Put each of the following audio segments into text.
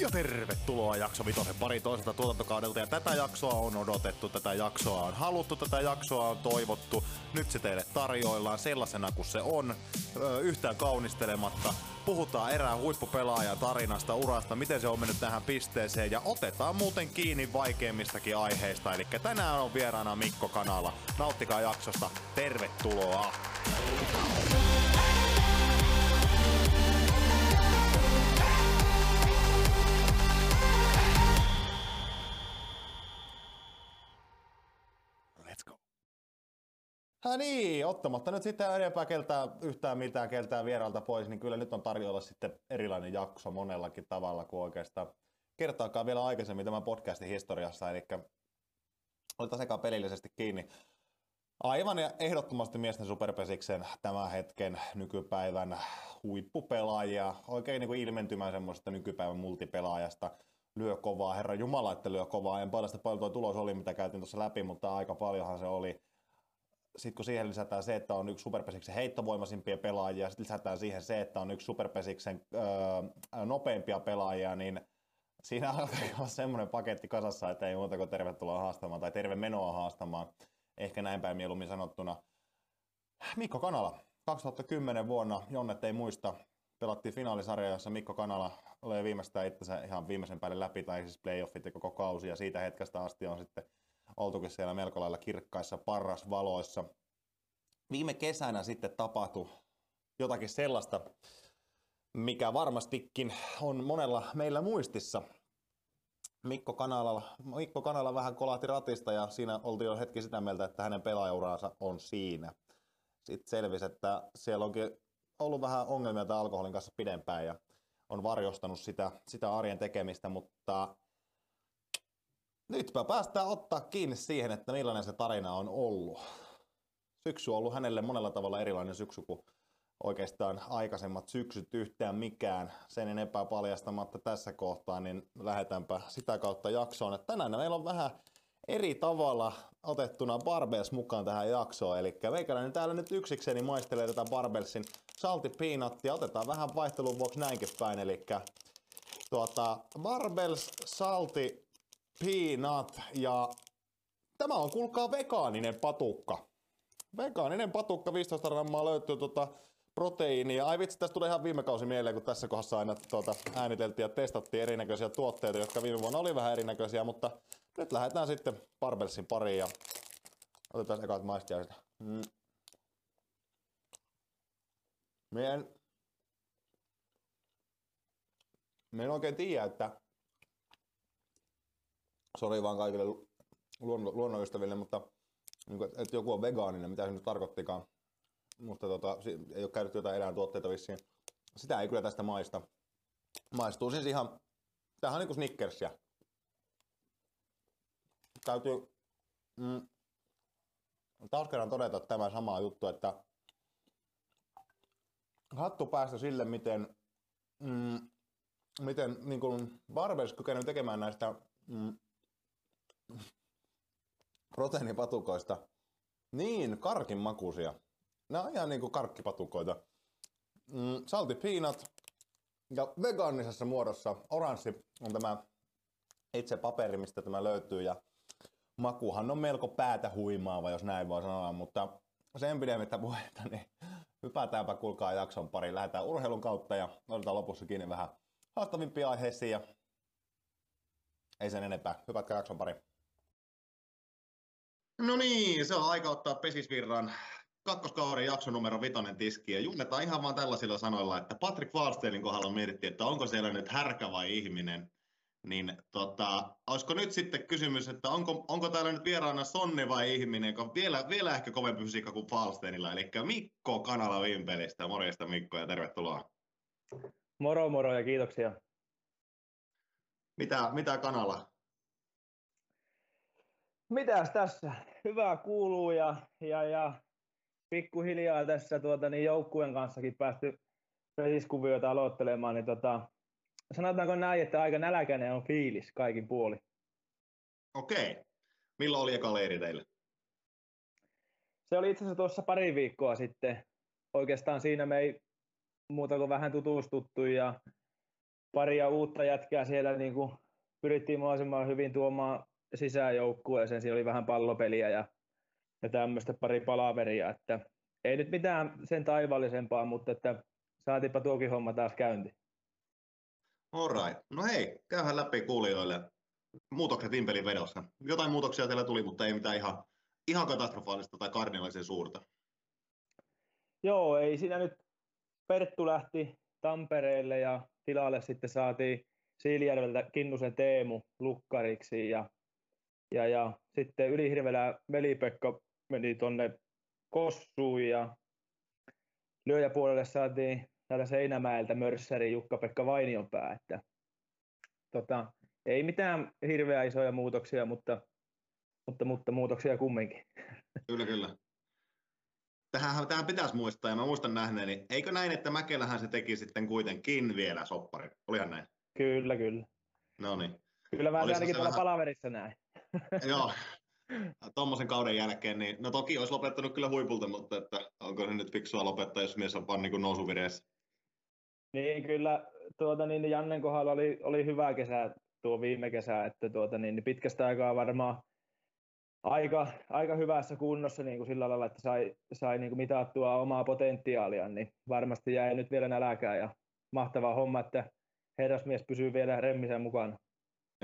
Ja tervetuloa jakso vitosen pari toiselta tuotantokaudelta. Ja tätä jaksoa on odotettu, tätä jaksoa on haluttu, tätä jaksoa on toivottu. Nyt se teille tarjoillaan sellaisena kuin se on, yhtään kaunistelematta. Puhutaan erään huippupelaajan tarinasta, urasta, miten se on mennyt tähän pisteeseen ja otetaan muuten kiinni vaikeimmistakin aiheista. Eli tänään on vieraana Mikko Kanala. Nauttikaa jaksosta. Tervetuloa! Let's Ha niin, ottamatta nyt sitten enempää keltää yhtään mitään keltää vieraalta pois, niin kyllä nyt on tarjolla sitten erilainen jakso monellakin tavalla kuin oikeastaan kertaakaan vielä aikaisemmin tämän podcastin historiassa, eli otetaan sekä pelillisesti kiinni. Aivan ja ehdottomasti miesten superpesiksen tämän hetken nykypäivän huippupelaajia, oikein niin kuin ilmentymään semmoisesta nykypäivän multipelaajasta, lyö kovaa, herra Jumala, että lyö kovaa. En paljasta paljon tuo tulos oli, mitä käytiin tuossa läpi, mutta aika paljonhan se oli. Sitten kun siihen lisätään se, että on yksi superpesiksen heittovoimaisimpia pelaajia, sitten lisätään siihen se, että on yksi superpesiksen öö, nopeimpia pelaajia, niin siinä alkaa olla semmoinen paketti kasassa, että ei muuta kuin tervetuloa haastamaan tai terve menoa haastamaan. Ehkä näin päin mieluummin sanottuna. Mikko Kanala, 2010 vuonna, Jonnet ei muista, pelattiin finaalisarja, jossa Mikko Kanala oli viimeistään itsensä ihan viimeisen päälle läpi, tai siis playoffit ja koko kausi, ja siitä hetkestä asti on sitten oltukin siellä melko lailla kirkkaissa parrasvaloissa. Viime kesänä sitten tapahtui jotakin sellaista, mikä varmastikin on monella meillä muistissa. Mikko Kanala, Mikko Kanala vähän kolahti ratista ja siinä oltiin jo hetki sitä mieltä, että hänen pelaajauraansa on siinä. Sitten selvisi, että siellä onkin ollut vähän ongelmia tämän alkoholin kanssa pidempään ja on varjostanut sitä, sitä arjen tekemistä, mutta nytpä päästään ottaa kiinni siihen, että millainen se tarina on ollut. Syksy on ollut hänelle monella tavalla erilainen syksy kuin oikeastaan aikaisemmat syksyt yhtään mikään. Sen enempää paljastamatta tässä kohtaa, niin lähdetäänpä sitä kautta jaksoon. Että tänään meillä on vähän eri tavalla otettuna Barbels mukaan tähän jaksoon. Eli meikäläinen täällä nyt yksikseni maistelee tätä Barbelsin salty peanuttia. Otetaan vähän vaihtelun vuoksi näinkin päin. Eli tuota, Barbels salty peanut ja tämä on kuulkaa vegaaninen patukka. Vegaaninen patukka, 15 grammaa löytyy tota proteiinia. Ai vitsi, tästä tulee ihan viime kausi mieleen, kun tässä kohdassa aina tuota, ääniteltiin ja testattiin erinäköisiä tuotteita, jotka viime vuonna oli vähän erinäköisiä, mutta nyt lähdetään sitten Barbelsin pariin ja otetaan ekat maistiaiset. Mm. Me en oikein tiedä, että sori vaan kaikille luonno, luonnonystäville, mutta niin että joku on vegaaninen, mitä se nyt tarkoittikaan. Mutta tota, ei ole käytetty jotain eläintuotteita vissiin. Sitä ei kyllä tästä maista. Maistuu siis ihan, tämähän on niin kuin Snickersia. Täytyy mm, taas kerran todeta tämä sama juttu, että hattu päästä sille, miten, mm, miten niin kuin Barbers kykenee tekemään näistä mm, proteiinipatukoista niin karkin makuisia. Nämä on ihan niinku karkkipatukoita. Mm, salty peanut ja vegaanisessa muodossa oranssi on tämä itse paperi, mistä tämä löytyy ja makuhan on melko päätä huimaava, jos näin voi sanoa, mutta sen pidemmittä puheita, niin hypätäänpä kuulkaa jakson pari. Lähdetään urheilun kautta ja otetaan lopussa kiinni vähän haastavimpia aiheisiin ja ei sen enempää. Hypätkää jakson pari. No niin, se on aika ottaa pesisvirran kakkoskauden jakson numero vitonen tiski ja junnetaan ihan vaan tällaisilla sanoilla, että Patrick Wallsteinin kohdalla mietittiin, että onko siellä nyt härkä vai ihminen. Niin tota, olisiko nyt sitten kysymys, että onko, onko täällä nyt vieraana Sonne vai ihminen, joka vielä, vielä ehkä kovempi fysiikka kuin Falsteinilla, eli Mikko Kanala Vimpelistä. Morjesta Mikko ja tervetuloa. Moro moro ja kiitoksia. Mitä, mitä Kanala? Mitäs tässä? Hyvää kuuluu ja, ja, ja pikkuhiljaa tässä tuota, niin joukkueen kanssakin päästy peliskuvioita aloittelemaan, niin tota, sanotaanko näin, että aika nälkäinen on fiilis kaikin puoli. Okei. Milloin oli eka leiri teille? Se oli itse asiassa tuossa pari viikkoa sitten. Oikeastaan siinä me ei muuta kuin vähän tutustuttu ja paria uutta jätkää siellä niin kuin pyrittiin mahdollisimman hyvin tuomaan sisään joukkueeseen. Siinä oli vähän pallopeliä ja, ja tämmöistä pari palaveria, että ei nyt mitään sen taivaallisempaa, mutta että saatiinpa tuokin homma taas käynti. Alright. No hei, käyhän läpi kuulijoille muutokset Vimpelin vedossa. Jotain muutoksia teillä tuli, mutta ei mitään ihan, ihan katastrofaalista tai kardinaalisen suurta. Joo, ei siinä nyt Perttu lähti Tampereelle ja tilalle sitten saatiin Siilijärveltä Kinnusen Teemu lukkariksi ja, ja, ja sitten Ylihirvelä Veli-Pekka meni tuonne Kossuun ja lyöjäpuolelle saatiin täällä Seinämäeltä Mörssäri Jukka-Pekka Vainionpää, että tota, ei mitään hirveän isoja muutoksia, mutta, mutta, mutta muutoksia kumminkin. Kyllä, kyllä. Tähän, tähän pitäisi muistaa, ja mä muistan nähneeni, eikö näin, että Mäkelähän se teki sitten kuitenkin vielä soppari? Olihan näin? Kyllä, kyllä. No niin. Kyllä mä ainakin tuolla vähän... palaverissa näin. Joo, tuommoisen kauden jälkeen, niin no toki olisi lopettanut kyllä huipulta, mutta että onko se nyt fiksua lopettaa, jos mies on vaan niin nousuvireessä? Niin, kyllä tuota, niin Jannen kohdalla oli, oli hyvä kesä tuo viime kesä, että tuota, niin pitkästä aikaa varmaan aika, aika hyvässä kunnossa niin kuin sillä lailla, että sai, sai niin kuin mitattua omaa potentiaalia, niin varmasti jäi nyt vielä näläkään ja mahtava homma, että herrasmies pysyy vielä remmisen mukana.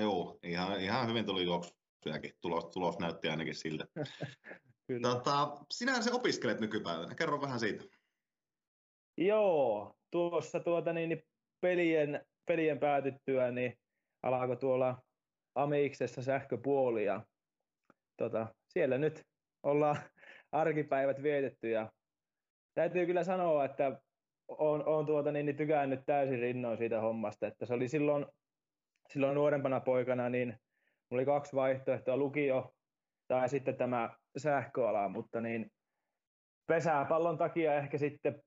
Joo, ihan, ihan hyvin tuli juoksujakin. Tulos, tulos näytti ainakin siltä. Kyllä. Tota, sinähän se opiskelet nykypäivänä. Kerro vähän siitä. Joo, tuossa tuota, niin, niin pelien, pelien päätyttyä, niin alkoi tuolla Amiksessa sähköpuoli ja tota, siellä nyt ollaan arkipäivät vietetty ja täytyy kyllä sanoa, että on, on tuota, niin, niin tykännyt täysin rinnoin siitä hommasta, että se oli silloin, silloin nuorempana poikana, niin oli kaksi vaihtoehtoa, lukio tai sitten tämä sähköala, mutta niin pesäpallon takia ehkä sitten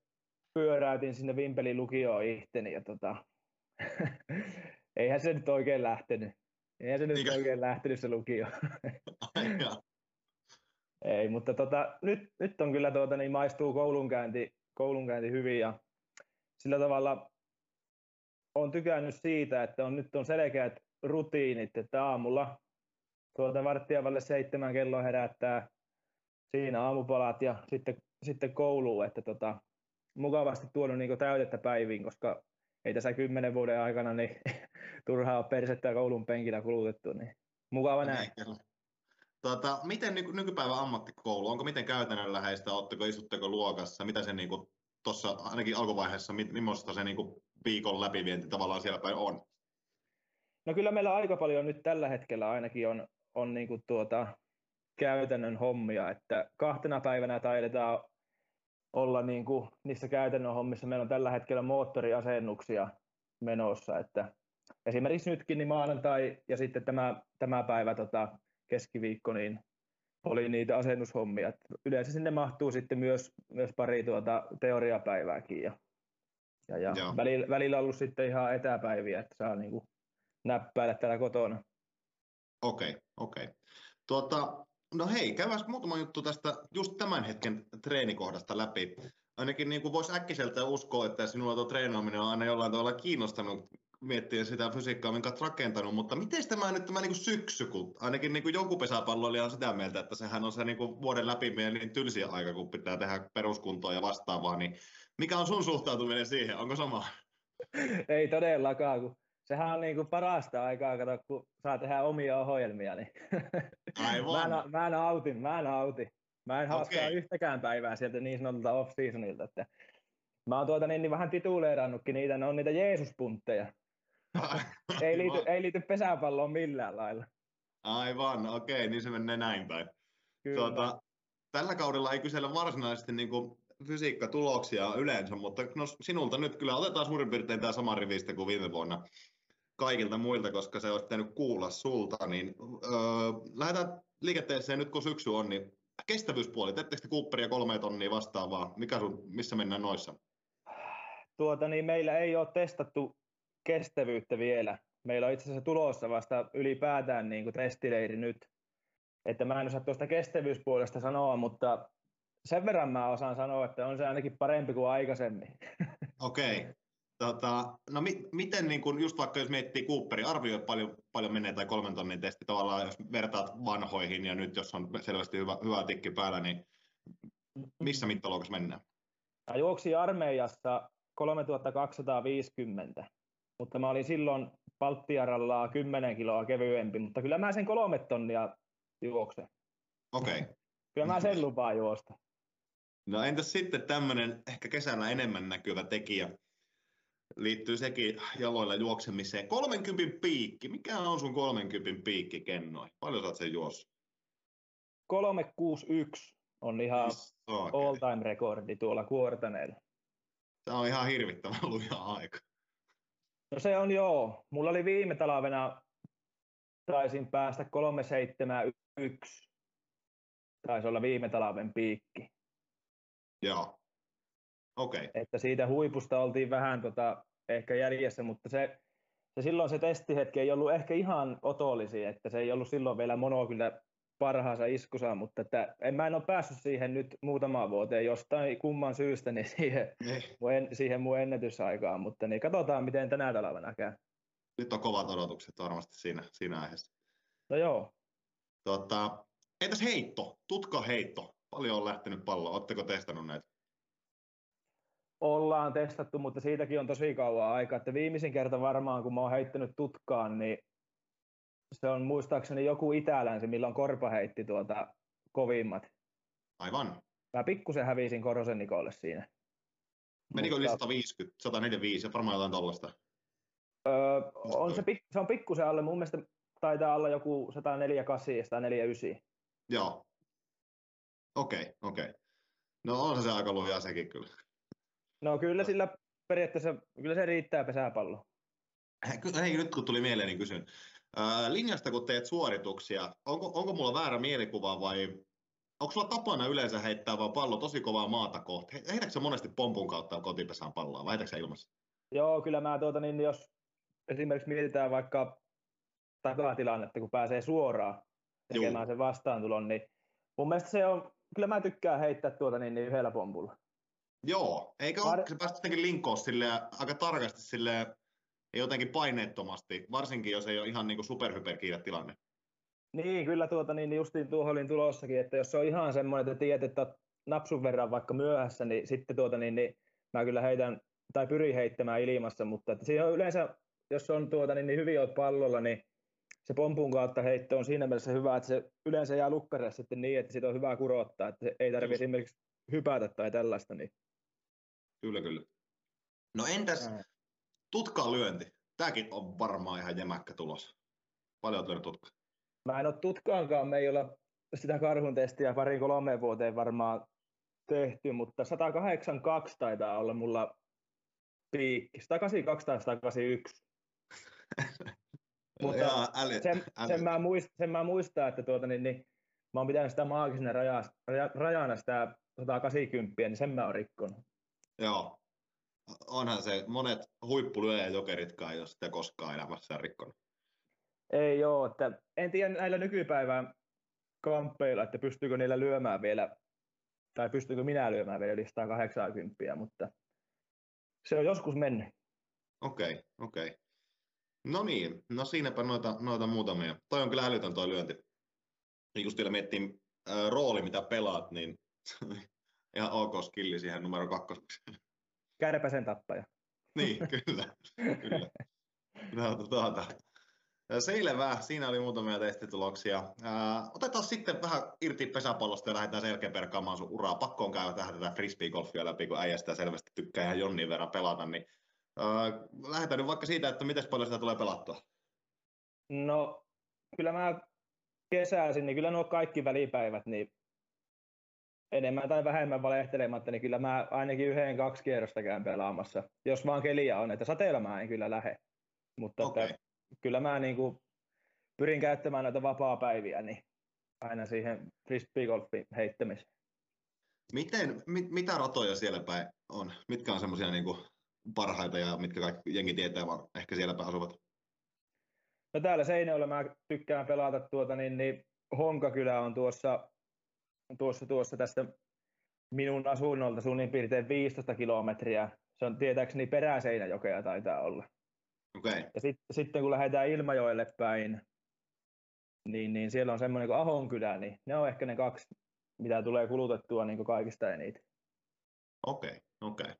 pyöräytin sinne Vimpelin lukioon ihteni ja tota, eihän se nyt oikein lähtenyt. Eihän se nyt Mikä? oikein lähtenyt se lukio. Ei, mutta tota, nyt, nyt on kyllä tuota, niin maistuu koulunkäynti, koulunkäynti hyvin ja sillä tavalla on tykännyt siitä, että on, nyt on selkeät rutiinit, että aamulla tuota varttia vaille seitsemän kello herättää siinä aamupalat ja sitten, sitten kouluun, että tota, mukavasti tuonut niin täytettä päiviin, koska ei tässä kymmenen vuoden aikana niin turhaa ole persettä koulun penkillä kulutettu, niin mukava näin. Tuota, miten nyky- nykypäivän ammattikoulu, onko miten käytännönläheistä, oletteko, istutteko luokassa, mitä se niin tuossa ainakin alkuvaiheessa, millaista se niin viikon läpivienti tavallaan siellä päin on? No kyllä meillä aika paljon nyt tällä hetkellä ainakin on, on niin kuin tuota, käytännön hommia, että kahtena päivänä taidetaan olla niin kuin niissä käytännön hommissa. Meillä on tällä hetkellä moottoriasennuksia menossa, että esimerkiksi nytkin niin maanantai ja sitten tämä, tämä päivä tota, keskiviikko, niin oli niitä asennushommia. Et yleensä sinne mahtuu sitten myös, myös pari tuota teoriapäivääkin ja, ja, ja välillä, välillä ollut sitten ihan etäpäiviä, että saa niin kuin näppäillä täällä kotona. Okei, okay, okei. Okay. Tuota, No hei, käydään muutama juttu tästä just tämän hetken treenikohdasta läpi. Ainakin niin kuin voisi äkkiseltä uskoa, että sinulla tuo treenaaminen on aina jollain tavalla kiinnostanut miettiä sitä fysiikkaa, minkä olet rakentanut, mutta miten tämä nyt tämä niin kuin syksy, kun ainakin niin kuin joku pesäpalloilija on sitä mieltä, että sehän on se niin kuin vuoden läpi niin tylsiä aika, kun pitää tehdä peruskuntoa ja vastaavaa, niin mikä on sun suhtautuminen siihen, onko sama? Ei todellakaan, kun sehän on niin kuin parasta aikaa, kato, kun saa tehdä omia ohjelmia. Niin Aivan. mä, mä nautin, mä nautin. Mä en haaskaa okay. yhtäkään päivää sieltä niin sanotulta off-seasonilta. Että mä oon tuota niin, niin vähän tituleerannutkin niitä, ne on niitä Jeesuspuntteja. ei, liity, ei liity pesäpalloon millään lailla. Aivan, okei, okay, niin se menee näin päin. Tuota, tällä kaudella ei kysellä varsinaisesti niin kuin fysiikkatuloksia yleensä, mutta no, sinulta nyt kyllä otetaan suurin piirtein tämä sama rivistä kuin viime vuonna kaikilta muilta, koska se olisi pitänyt kuulla sulta, niin öö, lähdetään liikenteeseen nyt kun syksy on, niin kestävyyspuoli, teettekö te Cooperia kolme tonnia vastaavaa, mikä sun, missä mennään noissa? Tuota, niin meillä ei ole testattu kestävyyttä vielä. Meillä on itse asiassa tulossa vasta ylipäätään niin kuin testileiri nyt. Että mä en osaa tuosta kestävyyspuolesta sanoa, mutta sen verran mä osaan sanoa, että on se ainakin parempi kuin aikaisemmin. Okei. Okay. Tota, no mi, miten niin kun, just vaikka jos miettii Cooperin, arvioi paljon, paljon menee tai kolmen tonnin testi tavallaan, jos vertaat vanhoihin ja nyt jos on selvästi hyvä, hyvä tikki päällä, niin missä mittaluokassa mennään? Mä juoksin armeijassa 3250, mutta mä olin silloin Palttiaralla 10 kiloa kevyempi, mutta kyllä mä sen kolme tonnia juoksen. Okei. Okay. Kyllä mä sen lupaan juosta. No entäs sitten tämmöinen ehkä kesällä enemmän näkyvä tekijä, liittyy sekin jaloilla juoksemiseen. 30 piikki. Mikä on sun 30 piikki, Kennoi? Paljon sä oot sen juossut? 361 on ihan all time rekordi tuolla kuortaneella. Tämä on ihan hirvittävän luja aika. No se on joo. Mulla oli viime talvena, taisin päästä 371. Taisi olla viime talven piikki. Joo. Okay. Että siitä huipusta oltiin vähän tota, ehkä jäljessä, mutta se, se silloin se testihetki ei ollut ehkä ihan otollisia, että se ei ollut silloin vielä mono kyllä parhaansa iskussa, mutta että en, mä en ole päässyt siihen nyt muutamaan vuoteen jostain kumman syystä niin siihen, niin. mun, siihen mun ennätysaikaan, mutta niin katsotaan miten tänä talvena käy. Nyt on kovat odotukset varmasti siinä, siinä aiheessa. No joo. Tota, entäs heitto, tutka heitto, paljon on lähtenyt palloa, oletteko testannut näitä? Ollaan testattu, mutta siitäkin on tosi kauan aikaa, että viimeisin kerta varmaan kun mä oon heittänyt tutkaan, niin se on muistaakseni joku itälänsi, milloin Korpa heitti tuota kovimmat. Aivan. Mä pikkusen hävisin Korosen Nikolle siinä. Menikö yli 150, 145, varmaan jotain tollasta? Öö, on se, se on pikkusen alle, mun mielestä taitaa olla joku 148 ja 149. Joo. Okei, okay, okei. Okay. No on se aika lujaa sekin kyllä. No kyllä sillä periaatteessa, kyllä se riittää pesäpallo. Hei, nyt kun tuli mieleen, niin kysyn. Ää, linjasta kun teet suorituksia, onko, onko mulla väärä mielikuva vai onko sulla tapana yleensä heittää vaan pallo tosi kovaa maata kohti? Heitätkö sä monesti pompun kautta kotipesään palloa vai heitätkö ilmassa? Joo, kyllä mä tuota, niin jos esimerkiksi mietitään vaikka takatilannetta, kun pääsee suoraan tekemään Juu. sen vastaantulon, niin mun mielestä se on, kyllä mä tykkään heittää tuota niin, niin yhdellä pompulla. Joo, eikä Var... ole, se päästä jotenkin linkkoon aika tarkasti sille jotenkin paineettomasti, varsinkin jos ei ole ihan niin superhyperkiire tilanne. Niin, kyllä tuota, niin justiin tuohon olin tulossakin, että jos on ihan semmoinen, että tiedät, että napsun verran vaikka myöhässä, niin sitten tuota, niin, niin mä kyllä heitän, tai pyrin heittämään ilmassa, mutta että siihen on yleensä, jos on tuota, niin, niin hyvin olet pallolla, niin se pompun kautta heitto on siinä mielessä hyvä, että se yleensä jää lukkarille sitten niin, että siitä on hyvä kurottaa, että ei tarvitse esimerkiksi hypätä tai tällaista. Niin. Kyllä, kyllä. No entäs tutkaan lyönti? Tämäkin on varmaan ihan jämäkkä tulos. Paljon lyönyt tutkaa? Mä en ole tutkaankaan, me ei olla sitä karhun testiä pari kolme vuoteen varmaan tehty, mutta 182 taitaa olla mulla piikki. 182 tai 181. mutta Jaa, äly, sen, äly. Sen, mä muist, sen mä muistan, että tuota, niin, niin, mä oon pitänyt sitä maagisena raja, raja, rajana sitä 180, niin sen mä oon rikkonut. Joo. Onhan se, monet huippulyöjä jokeritkaan ei ole sitä koskaan elämässään rikkonut. Ei joo, että en tiedä näillä nykypäivän kamppeilla, että pystyykö niillä lyömään vielä, tai pystyykö minä lyömään vielä yli 180, mutta se on joskus mennyt. Okei, okay, okei. Okay. No niin, no siinäpä noita, noita muutamia. Toi on kyllä älytön toi lyönti. Niin just vielä miettii äh, rooli, mitä pelaat, niin ihan ok skilli siihen numero kakkoseksi. Kärpäsen tappaja. niin, kyllä. kyllä. No, tuota, Selvä, siinä oli muutamia testituloksia. Ää, otetaan sitten vähän irti pesäpallosta ja lähdetään sen jälkeen perkaamaan sun uraa. Pakko on käydä tähän tätä frisbee-golfia läpi, kun äijästä selvästi tykkää ihan jonnin verran pelata. Niin, ää, lähdetään nyt vaikka siitä, että miten paljon sitä tulee pelattua. No, kyllä mä kesäisin, niin kyllä nuo kaikki välipäivät, niin enemmän tai vähemmän valehtelematta, niin kyllä mä ainakin yhden, kaksi kierrosta käyn pelaamassa, jos vaan keliä on, että sateella mä en kyllä lähde. Mutta okay. että, kyllä mä niin kuin pyrin käyttämään näitä vapaa-päiviä niin aina siihen frisbeegolfin heittämiseen. Miten, mit, mitä ratoja siellä päin on? Mitkä on semmoisia niin parhaita ja mitkä kaikki jengi tietää, vaan ehkä siellä päin asuvat? No täällä Seinäjoella mä tykkään pelata tuota, niin, niin Honkakylä on tuossa tuossa, tuossa tästä minun asunnolta suunnin piirtein 15 kilometriä. Se on tietääkseni peräseinäjokea taitaa olla. Okei. Okay. Ja sit, sitten kun lähdetään Ilmajoelle päin, niin, niin siellä on semmoinen kuin Ahonkylä, niin ne on ehkä ne kaksi, mitä tulee kulutettua niin kaikista eniten. Okei, okay, okei. Okay.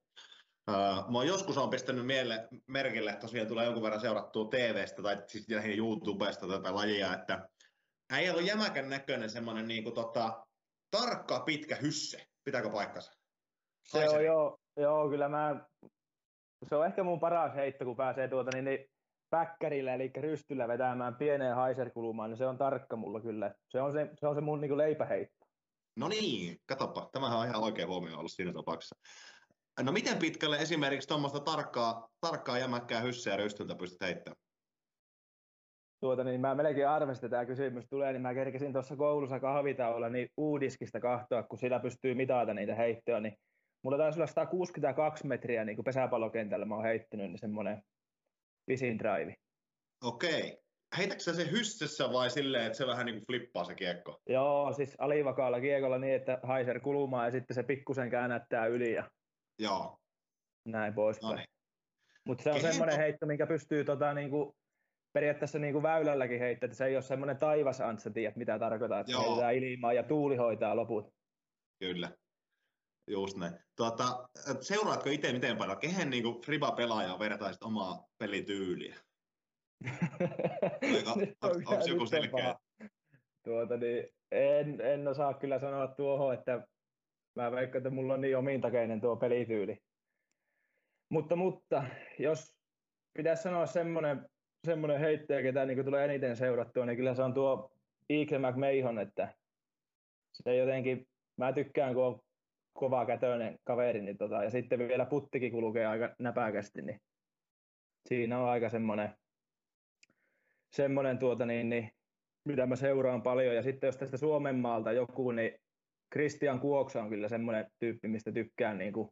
Uh, mä joskus on pistänyt miele, merkille, että tosiaan tulee jonkun verran seurattua TVstä tai siis YouTubesta tätä lajia, että äijä on jämäkän näköinen semmoinen niin kuin, tota, tarkka pitkä hysse. Pitääkö paikkansa? Se on joo, joo, kyllä mä, se on ehkä mun paras heitto, kun pääsee tuota niin, niin päkkärillä, eli rystyllä vetämään pieneen haiserkulumaan, niin se on tarkka mulla kyllä. Se on se, se, on se mun niin leipäheitto. No niin, katoppa. Tämähän on ihan oikein huomio ollut siinä tapauksessa. No miten pitkälle esimerkiksi tuommoista tarkkaa, tarkkaa jämäkkää hysseä rystyltä pystyt heittämään? Tuota, niin mä melkein arvestin, että tämä kysymys tulee, niin mä kerkesin tuossa koulussa kahvitauolla niin uudiskista kahtoa, kun sillä pystyy mitata niitä heittoja, niin mulla taisi olla 162 metriä niin kuin pesäpallokentällä mä oon heittänyt, niin semmoinen pisin drive. Okei. Heitätkö sä se hyssessä vai silleen, että se vähän niin kuin flippaa se kiekko? Joo, siis alivakaalla kiekolla niin, että haiser kulumaan ja sitten se pikkusen käännättää yli ja Joo. näin poispäin. No niin. Mutta se on semmoinen heitto, minkä pystyy tota, niin kuin, periaatteessa niin kuin väylälläkin heittää, että se ei ole semmoinen taivasantsa, tiedät mitä tarkoittaa, että heitetään ilmaa ja tuuli hoitaa loput. Kyllä. Just näin. Tuota, seuraatko itse miten paljon? Kehen niin kuin Friba-pelaajaa vertaisit omaa pelityyliä? Onko joku selkeä? Tuota, niin, en, en osaa kyllä sanoa tuohon, että mä veikkaan, että mulla on niin omintakeinen tuo pelityyli. Mutta, mutta jos pitäisi sanoa semmoinen, semmoinen heittäjä, ketä niin tulee eniten seurattua, niin kyllä se on tuo Eagle McMahon, että se jotenkin, mä tykkään, kun on kova kätöinen kaveri, niin tota, ja sitten vielä puttikin kulkee aika näpäkästi, niin siinä on aika semmoinen, semmoinen tuota niin, niin, mitä mä seuraan paljon. Ja sitten jos tästä Suomen maalta joku, niin Christian Kuoksa on kyllä semmoinen tyyppi, mistä tykkään, niin kuin,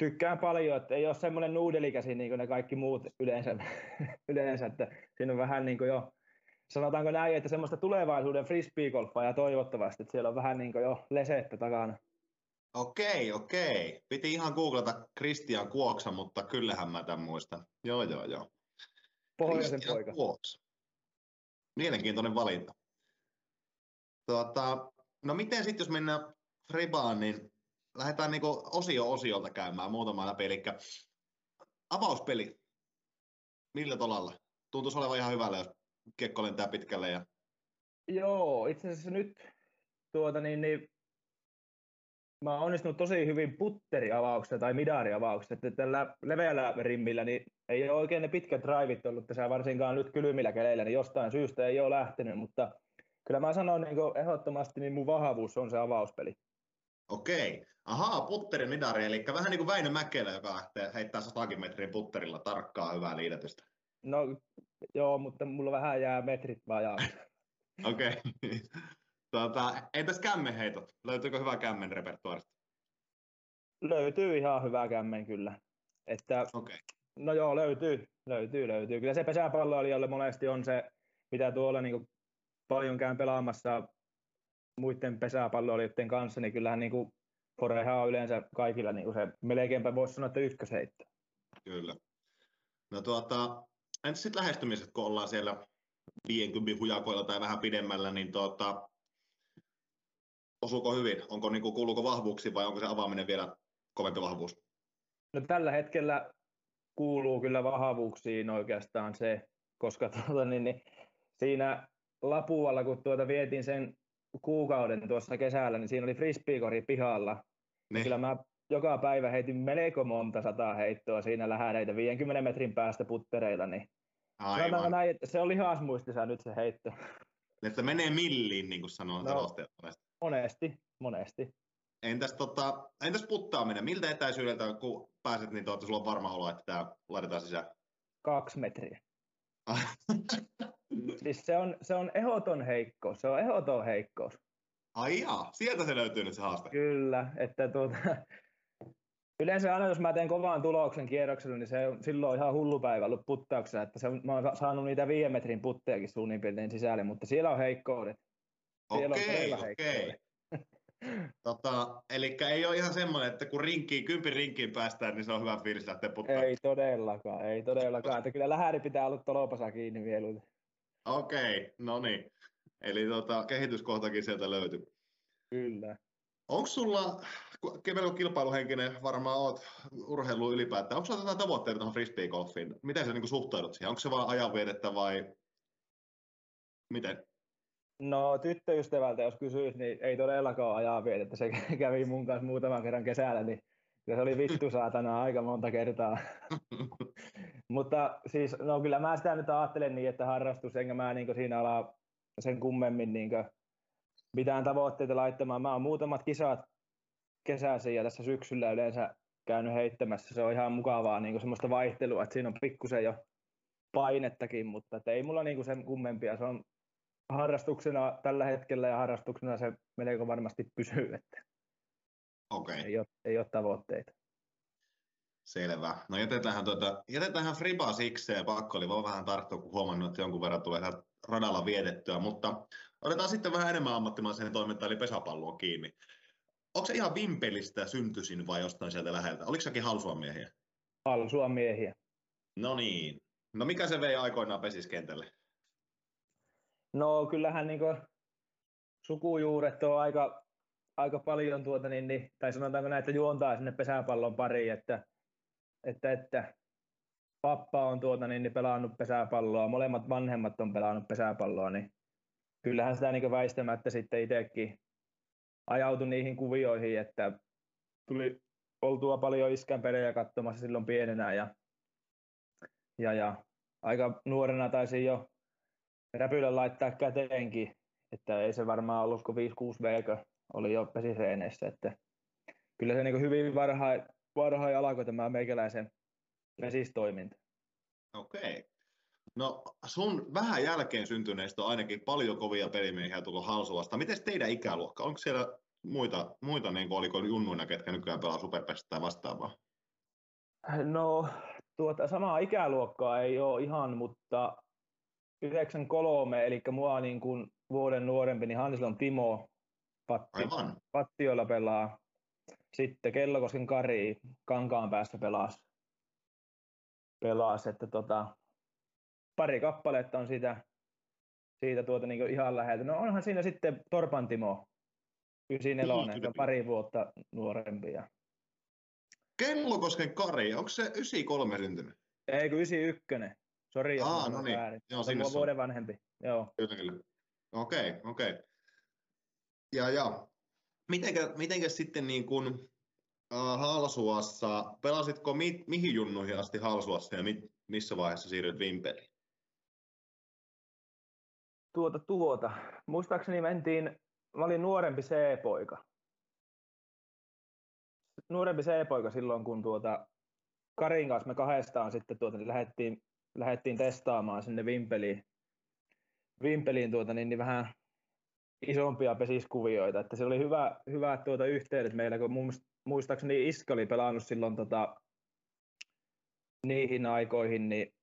tykkään paljon, että ei ole semmoinen nuudelikäsi niin kuin ne kaikki muut yleensä, yleensä että siinä on vähän niin kuin jo, sanotaanko näin, että semmoista tulevaisuuden frisbeegolfaa ja toivottavasti, että siellä on vähän niin kuin jo lesettä takana. Okei, okei. Piti ihan googlata Christian Kuoksa, mutta kyllähän mä tämän muistan. Joo, joo, joo. Pohjoisen poika. Kuoksa. Mielenkiintoinen valinta. Tuota, no miten sitten, jos mennään Fribaan, niin lähdetään niinku osio osiolta käymään muutama läpi. Eli avauspeli. Millä tolalla? Tuntuisi olevan ihan hyvällä, jos kiekko lentää pitkälle. Ja... Joo, itse asiassa nyt tuota, niin, niin, mä oon onnistunut tosi hyvin putteriavauksessa tai midariavauksessa, että tällä leveällä rimmillä niin ei ole oikein ne pitkät drivit ollut tässä varsinkaan nyt kylmillä keleillä, niin jostain syystä ei ole lähtenyt, mutta kyllä mä sanon niin ehdottomasti, niin mun vahvuus on se avauspeli. Okei. Ahaa, putteri midari, eli vähän niin kuin Väinö Mäkelä, joka lähtee heittää 100 metrin putterilla tarkkaa hyvää liidetystä. No joo, mutta mulla vähän jää metrit vajaa. Okei. Okay. Tuota, entäs kämmenheitot? Löytyykö hyvä kämmen repertuarista? Löytyy ihan hyvä kämmen kyllä. Että, okay. No joo, löytyy, löytyy, löytyy. Kyllä se pesäpalloilijalle monesti on se, mitä tuolla niin paljon käyn pelaamassa muiden pesäpalloilijoiden kanssa, niin kyllähän niin kuin Foreha on yleensä kaikilla niin kuin se melkeinpä voisi sanoa, että ykkösheitto. Kyllä. No tuota, entäs sitten lähestymiset, kun ollaan siellä 50 hujakoilla tai vähän pidemmällä, niin tuota, osuuko hyvin? Onko niin kuin, kuuluuko vahvuuksiin vai onko se avaaminen vielä kovempi vahvuus? No tällä hetkellä kuuluu kyllä vahvuuksiin oikeastaan se, koska tuota, niin, niin, siinä Lapualla, kun tuota vietin sen kuukauden tuossa kesällä, niin siinä oli frisbeekori pihalla. Niin. Kyllä mä joka päivä heitin melko monta sataa heittoa siinä lähdeitä 50 metrin päästä puttereilla, niin Aivan. Näin, että se oli lihasmuistissa nyt se heitto. Että menee milliin, niin kuin sanoo no, monesti. monesti, Entäs, tota, entäs puttaaminen? Miltä etäisyydeltä, kun pääset, niin tuota, sulla on varma olo, että tämä laitetaan sisään? Kaksi metriä. siis se on, se on ehoton heikkous, se on ehoton heikkous. Ai jaa, sieltä se löytyy nyt se haaste. Kyllä, että tuota, yleensä aina jos mä teen kovaan tuloksen kierroksella, niin se on silloin ihan hullu päivä ollut puttauksessa, että se on, mä oon saanut niitä viiden metrin puttejakin suunnilleen sisälle, mutta siellä on heikkoudet. Siellä okei, on okei. Tota, eli ei ole ihan semmoinen, että kun rinkiin, kympin rinkiin päästään, niin se on hyvä fiilis lähteä puttaan. Ei todellakaan, ei todellakaan. Että kyllä lähäri pitää olla tolopasa kiinni vielä. Okei, no niin. Eli tota, kehityskohtakin sieltä löytyy. Kyllä. Onko sulla, melko kilpailuhenkinen varmaan oot urheilu ylipäätään, onko sulla jotain tavoitteita tuohon frisbee-golfiin? Miten sä niin suhtaudut siihen? Onko se vaan ajanviedettä vai miten? No tyttöystävältä, jos kysyisi, niin ei todellakaan ajaa että se kävi mun kanssa muutaman kerran kesällä, niin se oli vittu saatana aika monta kertaa. Mutta siis, no kyllä mä sitä nyt ajattelen niin, että harrastus, enkä mä niin siinä ala sen kummemmin niin mitään tavoitteita laittamaan. Mä oon muutamat kisat kesäisin ja tässä syksyllä yleensä käynyt heittämässä. Se on ihan mukavaa niin semmoista vaihtelua, että siinä on pikkusen jo painettakin, mutta että ei mulla niin sen kummempia. Se on harrastuksena tällä hetkellä ja harrastuksena se melko varmasti pysyy, että okay. ei, ole, ei ole tavoitteita. Selvä. No jätetään, tuota, jätetään Friba sikseen, pakko oli vaan vähän tarttua, kun huomannut, että jonkun verran tulee radalla vietettyä, mutta otetaan sitten vähän enemmän ammattimaiseen toimintaan, eli pesäpalloon kiinni. Onko se ihan Vimpelistä syntyisin vai jostain sieltä läheltä? Oliko säkin Halsuan miehiä? Halsuan miehiä. No niin. No mikä se vei aikoinaan pesiskentälle? No kyllähän niin sukujuuret on aika, aika paljon tuota, niin, niin, tai sanotaanko näin, että juontaa sinne pesäpallon pariin, että, että, että pappa on tuota, niin, niin pelannut pesäpalloa, molemmat vanhemmat on pelannut pesäpalloa, niin kyllähän sitä niin väistämättä sitten itsekin ajautui niihin kuvioihin, että tuli oltua paljon iskän pelejä katsomassa silloin pienenä ja, ja, ja aika nuorena taisin jo räpylän laittaa käteenkin, että ei se varmaan ollut kuin 5-6 veikö oli jo pesiseeneissä, että kyllä se niin hyvin varhain, varhain alkoi tämä meikäläisen vesistoiminta. Okei. No sun vähän jälkeen syntyneistä on ainakin paljon kovia pelimiehiä tullut Halsulasta. Miten teidän ikäluokka? Onko siellä muita, muita niin kuin oliko junnuina, ketkä nykyään pelaa superpesistä tai vastaavaa? No tuota, samaa ikäluokkaa ei ole ihan, mutta 93, eli mua niin kuin vuoden nuorempi, niin Hansilon Timo Patti, Pattioilla pelaa. Sitten Kellokosken Kari Kankaan päässä pelasi. Pelas, että tota, pari kappaletta on siitä, siitä tuota niin ihan läheltä. No onhan siinä sitten Torpan Timo, 94, niin, pari vuotta nuorempi. Ja... Kellokosken Kari, onko se 93 syntynyt? Ei, kun 91. Sori, Aa, no niin. väärin. Joo, sinne on vuoden vanhempi. Joo. Kyllä, kyllä. Okei, okay, okei. Okay. Ja, ja. Mitenkä, mitenkä sitten niin kuin, äh, Halsuassa, pelasitko mi, mihin junnuihin asti Halsuassa ja mi, missä vaiheessa siirryit Vimpeliin? Tuota, tuota. Muistaakseni mentiin, mä olin nuorempi C-poika. Nuorempi C-poika silloin, kun tuota, Karin kanssa me kahdestaan sitten tuota, niin lähdettiin lähdettiin testaamaan sinne Vimpeliin, Vimpeliin tuota, niin, niin vähän isompia pesiskuvioita. Että se oli hyvä, hyvä tuota yhteydet meillä, kun muistaakseni Iska oli pelannut silloin tota, niihin aikoihin niin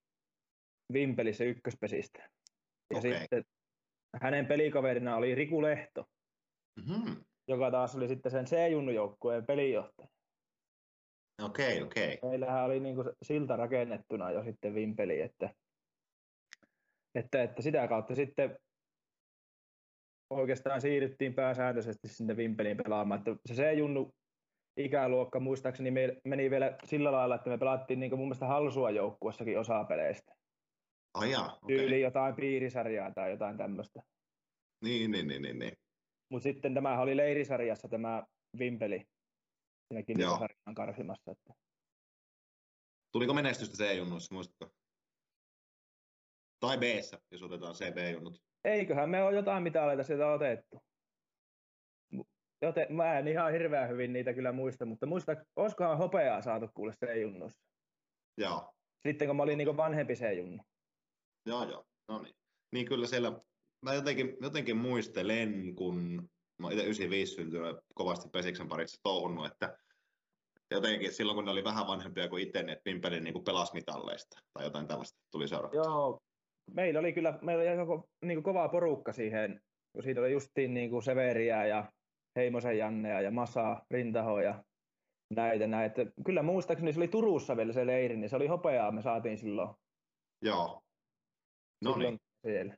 Vimpelissä ykköspesistä. Ja okay. sitten hänen pelikaverina oli Riku Lehto, mm-hmm. joka taas oli sitten sen C-junnujoukkueen pelijohtaja. Okei, okay, okei. Okay. Meillähän oli niin kuin silta rakennettuna jo sitten Vimpeli, että, että, että sitä kautta sitten oikeastaan siirryttiin pääsääntöisesti sinne Vimpeliin pelaamaan. Että se C-junnu ikäluokka muistaakseni me meni vielä sillä lailla, että me pelattiin niin mun mielestä Halsua joukkuessakin osaa peleistä. Oh, jaa, okay. Tyyli jotain piirisarjaa tai jotain tämmöistä. Niin, niin, niin, niin. niin. Mutta sitten tämä oli leirisarjassa tämä Vimpeli, siinäkin sarjan karsimassa. Että... Tuliko menestystä C-junnuissa, muistatko? Tai b jos otetaan CB-junnut. Eiköhän me ole jotain mitaleita sieltä otettu. Joten mä en ihan hirveän hyvin niitä kyllä muista, mutta muista, olisikohan hopeaa saatu kuule C-junnussa. Joo. Sitten kun mä olin niin vanhempi C-junnu. Joo, joo. No niin. Niin kyllä siellä, mä jotenkin, jotenkin muistelen, kun mä itse 95 syntynyt kovasti Pesiksen parissa touhunnut, että jotenkin silloin kun ne oli vähän vanhempia kuin itse, niin että Pimpelin niin pelasmitalleista tai jotain tällaista tuli seurattua. Joo, meillä oli kyllä meillä oli koko, niin kovaa porukka siihen, kun siitä oli justiin niin kuin Severiä ja Heimosen Jannea ja Masaa, Rintaho ja näitä näitä. Kyllä muistaakseni se oli Turussa vielä se leiri, niin se oli hopeaa, me saatiin silloin. Joo. No niin. siellä.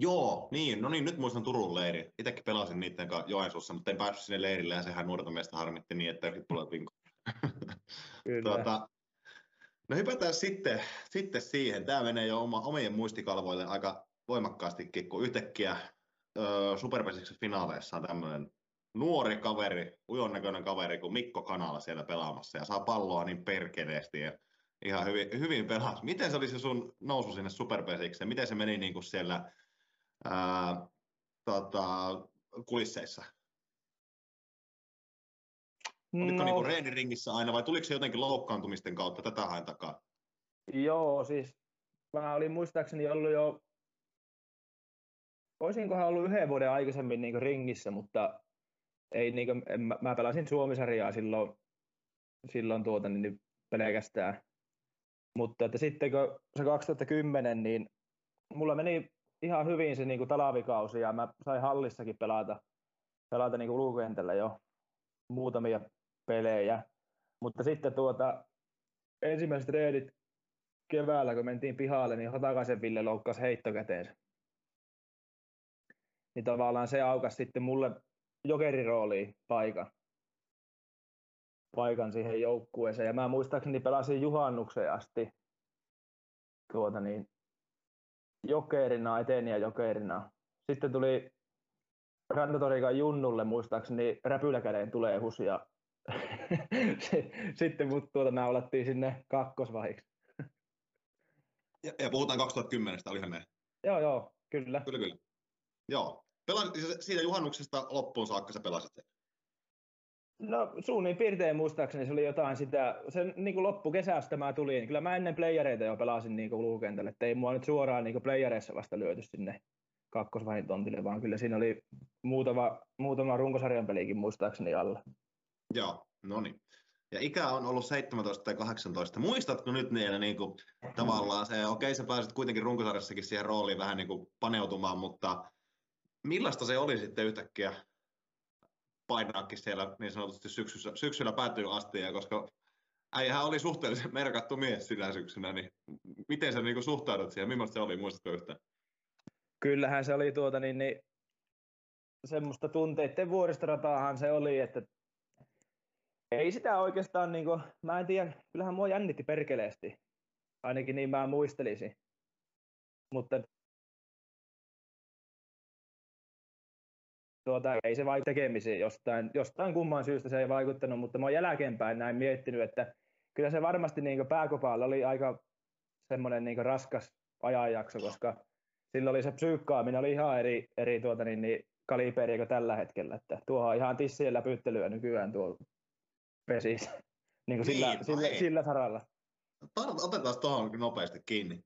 Joo, niin, no niin, nyt muistan Turun leiri. Itsekin pelasin niiden kanssa Joensuussa, mutta en päässyt sinne leirille ja sehän nuorta miestä harmitti niin, että vinko. Kyllä. tuota, no hypätään sitten, sitten siihen. Tämä menee jo oma, omien muistikalvoille aika voimakkaastikin, kun yhtäkkiä Superpesiksen finaaleissa on tämmöinen nuori kaveri, ujon näköinen kaveri kuin Mikko Kanala siellä pelaamassa ja saa palloa niin perkeleesti ja ihan hyvin, hyvin pelaa. Miten se oli se sun nousu sinne Superpesikseen? Miten se meni niin kuin siellä ää, tota, kulisseissa? Olitko no, niin reeniringissä aina vai tuliko se jotenkin loukkaantumisten kautta tätä hain takaa? Joo, siis mä olin muistaakseni ollut jo, olisinkohan ollut yhden vuoden aikaisemmin niin ringissä, mutta ei, niin kuin, en, mä, mä pelasin Suomisarjaa silloin, silloin tuota, niin pelkästään. Mutta että sitten kun se 2010, niin mulla meni ihan hyvin se niin kuin talavikausi ja mä sain hallissakin pelata, pelata niin kuin ulkokentällä jo muutamia pelejä. Mutta sitten tuota, ensimmäiset reedit keväällä, kun mentiin pihalle, niin Hatakaisen Ville loukkasi heittokäteensä. Niin tavallaan se aukas sitten mulle jokerirooliin paikan, paikan siihen joukkueeseen. Ja mä muistaakseni pelasin juhannukseen asti tuota niin, jokerina, eteniä jokerina. Sitten tuli Rantatorikan Junnulle muistaakseni räpyläkäden tulehus ja sitten mut tuota mä alettiin sinne kakkosvahiksi. Ja, ja puhutaan 2010, olihan ne? Joo, joo, kyllä. Kyllä, kyllä. Joo. Pelasit, siitä juhannuksesta loppuun saakka sä pelasit sen? No suunnin piirtein muistaakseni se oli jotain sitä, se niin kuin loppukesästä mä tulin, kyllä mä ennen playereita jo pelasin niin kuin ulkokentälle, että ei mua nyt suoraan niin playereissa vasta lyöty sinne kakkosvahin tontille, vaan kyllä siinä oli muutama, muutama runkosarjan pelikin muistaakseni alla. Joo, no niin. Ja ikä on ollut 17 tai 18. Muistatko nyt niillä niin kuin, tavallaan se, okei okay, sä pääsit kuitenkin runkosarjassakin siihen rooliin vähän niin kuin paneutumaan, mutta millaista se oli sitten yhtäkkiä painaakin siellä niin sanotusti syksyllä, syksyllä päätyy asti, ja koska äijähän oli suhteellisen merkattu mies sillä syksynä, niin miten sä niin suhtaudut siihen, millaista se oli, muistatko yhtään? Kyllähän se oli tuota niin, niin semmoista tunteiden vuoristorataahan se oli, että ei sitä oikeastaan, niin kuin, mä en tiedä, kyllähän mua jännitti perkeleesti, ainakin niin mä muistelisin. Mutta tuota, ei se vaikuta tekemiseen jostain, jostain kumman syystä se ei vaikuttanut, mutta mä oon jälkeenpäin näin miettinyt, että kyllä se varmasti niin pääkopaalla oli aika semmoinen niin raskas ajanjakso, koska silloin oli se psyykkaaminen oli ihan eri, eri tuota, niin, niin, kaliberi kuin tällä hetkellä, että tuohon on ihan tissien läpyttelyä nykyään tuolla pesissä, niin kuin niin, sillä, sillä, sillä saralla. Otetaan tuohon nopeasti kiinni.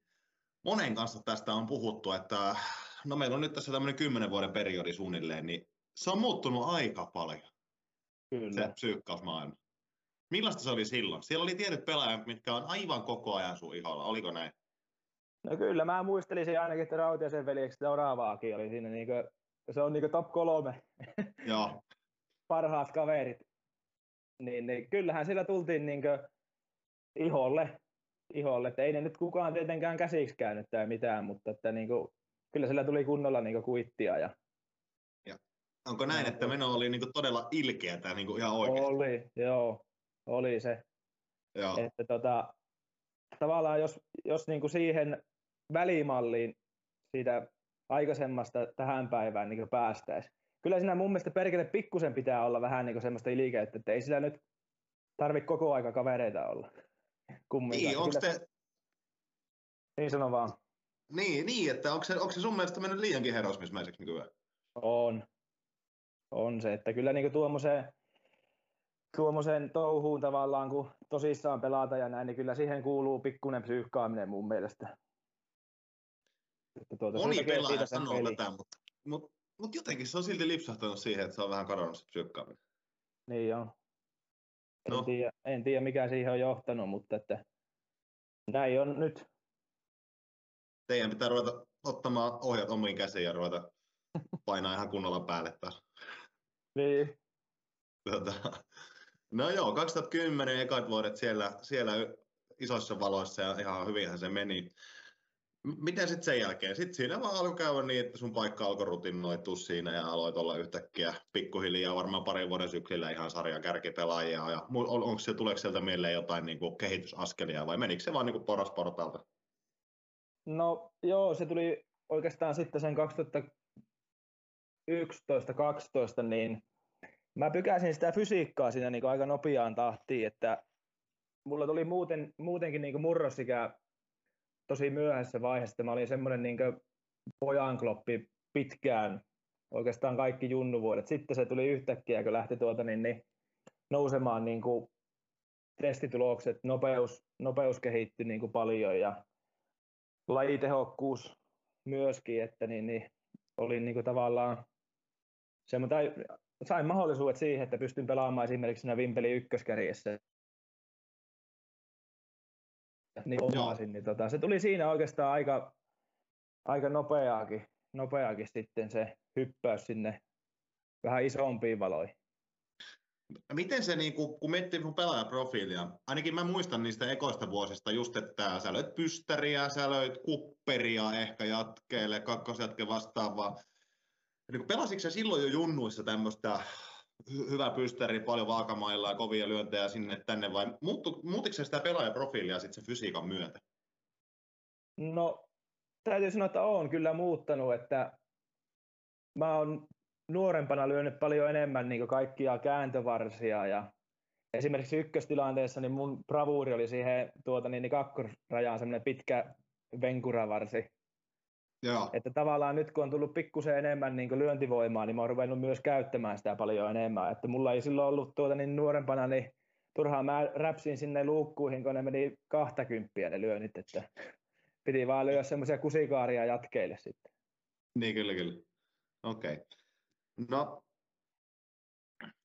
Monen kanssa tästä on puhuttu, että no meillä on nyt tässä tämmöinen kymmenen vuoden periodi suunnilleen, niin se on muuttunut aika paljon, Kyllä. se psyykkausmaailma. Millaista se oli silloin? Siellä oli tietyt pelaajat, mitkä on aivan koko ajan sun iholla. Oliko näin? No kyllä, mä muistelisin ainakin, että Rautiasen veljeksi seuraavaakin oli siinä. Niin kuin, se on niin top kolme. Joo. Parhaat kaverit. Niin, niin kyllähän sillä tultiin niin iholle, iholle. Että ei ne nyt kukaan tietenkään käsiksi käynyt tai mitään, mutta että niin kuin, kyllä sillä tuli kunnolla niin kuittia ja Onko näin, että meno oli niinku todella ilkeä tämä niinku ihan oikeasti? Oli, joo. Oli se. Joo. Että tota, tavallaan jos, jos niinku siihen välimalliin siitä aikaisemmasta tähän päivään niin päästäisiin. Kyllä siinä mun mielestä perkele pikkusen pitää olla vähän niin semmoista ilkeyttä, että ei sillä nyt tarvitse koko aika kavereita olla. Kumminkaan. Niin, onko te... Niin sano vaan. Niin, niin että onko se, onko se sun mielestä mennyt liiankin herosmismäiseksi nykyään? On on se, että kyllä niin tuommoiseen, tuommoiseen touhuun tavallaan, kun tosissaan pelata ja näin, niin kyllä siihen kuuluu pikkuinen psyykkaaminen mun mielestä. Että tuota, Moni pelaaja sanoo tätä, mutta, mutta, mutta jotenkin se on silti lipsahtanut siihen, että se on vähän kadonnut se psyykkaaminen. Niin on. En, no. tiedä, en tiedä, mikä siihen on johtanut, mutta että näin on nyt. Teidän pitää ruveta ottamaan ohjat omiin käsiin ja ruveta painaa ihan kunnolla päälle taas. Niin. Tota, no joo, 2010 ekat vuodet siellä, siellä isoissa valoissa ja ihan hyvinhän se meni. Miten sitten sen jälkeen? Sitten siinä vaan alkoi käydä niin, että sun paikka alkoi rutinoitua siinä ja aloit olla yhtäkkiä pikkuhiljaa varmaan parin vuoden syklillä ihan sarjan kärkipelaajia. Ja onko se, tuleeko sieltä mieleen jotain niin kuin kehitysaskelia vai menikö se vaan niin kuin porrasportalta? No joo, se tuli oikeastaan sitten sen 2011-2012, niin mä pykäsin sitä fysiikkaa siinä niin aika nopeaan tahtiin, että mulla tuli muuten, muutenkin niin murrosikä tosi myöhäisessä vaiheessa. Mä olin semmoinen niin pojankloppi pitkään, oikeastaan kaikki junnuvuodet. Sitten se tuli yhtäkkiä, kun lähti tuota, niin, niin, nousemaan niin kuin testitulokset, nopeus, nopeus kehittyi niin kuin paljon ja lajitehokkuus myöskin, että niin, niin oli niin kuin tavallaan semmoinen, sain mahdollisuudet siihen, että pystyn pelaamaan esimerkiksi siinä Vimpeli ykköskärjessä. Niin omasin, niin tota, se tuli siinä oikeastaan aika, aika nopeaakin, nopeaakin sitten se hyppäys sinne vähän isompiin valoihin. Miten se, niin kun, kun miettii sun pelaajaprofiilia, ainakin mä muistan niistä ekoista vuosista just, että sä löit pystäriä, sä löit kupperia ehkä jatkeelle, kakkosjatke vastaavaa. Niin pelasitko sä silloin jo junnuissa tämmöistä hyvä pystäri, paljon vaakamailla ja kovia lyöntejä sinne tänne, vai muuttu, muutiko se sitä pelaajaprofiilia sitten sen fysiikan myötä? No, täytyy sanoa, että olen kyllä muuttanut, että mä oon nuorempana lyönyt paljon enemmän niin kaikkia kääntövarsia ja esimerkiksi ykköstilanteessa niin mun bravuuri oli siihen tuota, niin, niin kakkosrajaan semmoinen pitkä venkuravarsi. Joo. Että tavallaan nyt kun on tullut pikkusen enemmän niin lyöntivoimaa, niin mä oon ruvennut myös käyttämään sitä paljon enemmän. Että mulla ei silloin ollut tuota, niin nuorempana, niin turhaan mä räpsin sinne luukkuihin, kun ne meni kahtakymppiä ne lyönnit, että piti vaan lyödä semmoisia kusikaaria jatkeille sitten. Niin, kyllä, kyllä. Okei. Okay. No,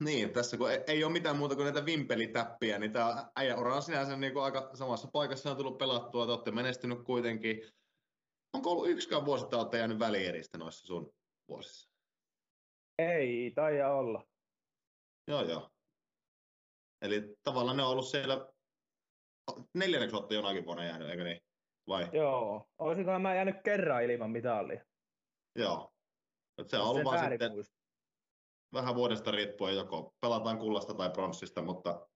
niin, tässä kun ei ole mitään muuta kuin näitä vimpelitäppiä, niin tämä äijäura on sinänsä niin kuin aika samassa paikassa on tullut pelattua, te olette menestynyt kuitenkin. Onko ollut yksikään vuosi, että olette jäänyt välieristä noissa sun vuosissa? Ei, taida olla. Joo, joo. Eli tavallaan ne on ollut siellä, neljänneksi olette jonakin vuonna jäänyt, eikö niin? Vai? Joo, olisinko mä jäänyt kerran ilman mitalia. Joo. Et se on ollut vaan sitten, vähän vuodesta riippuen joko pelataan kullasta tai pronssista, mutta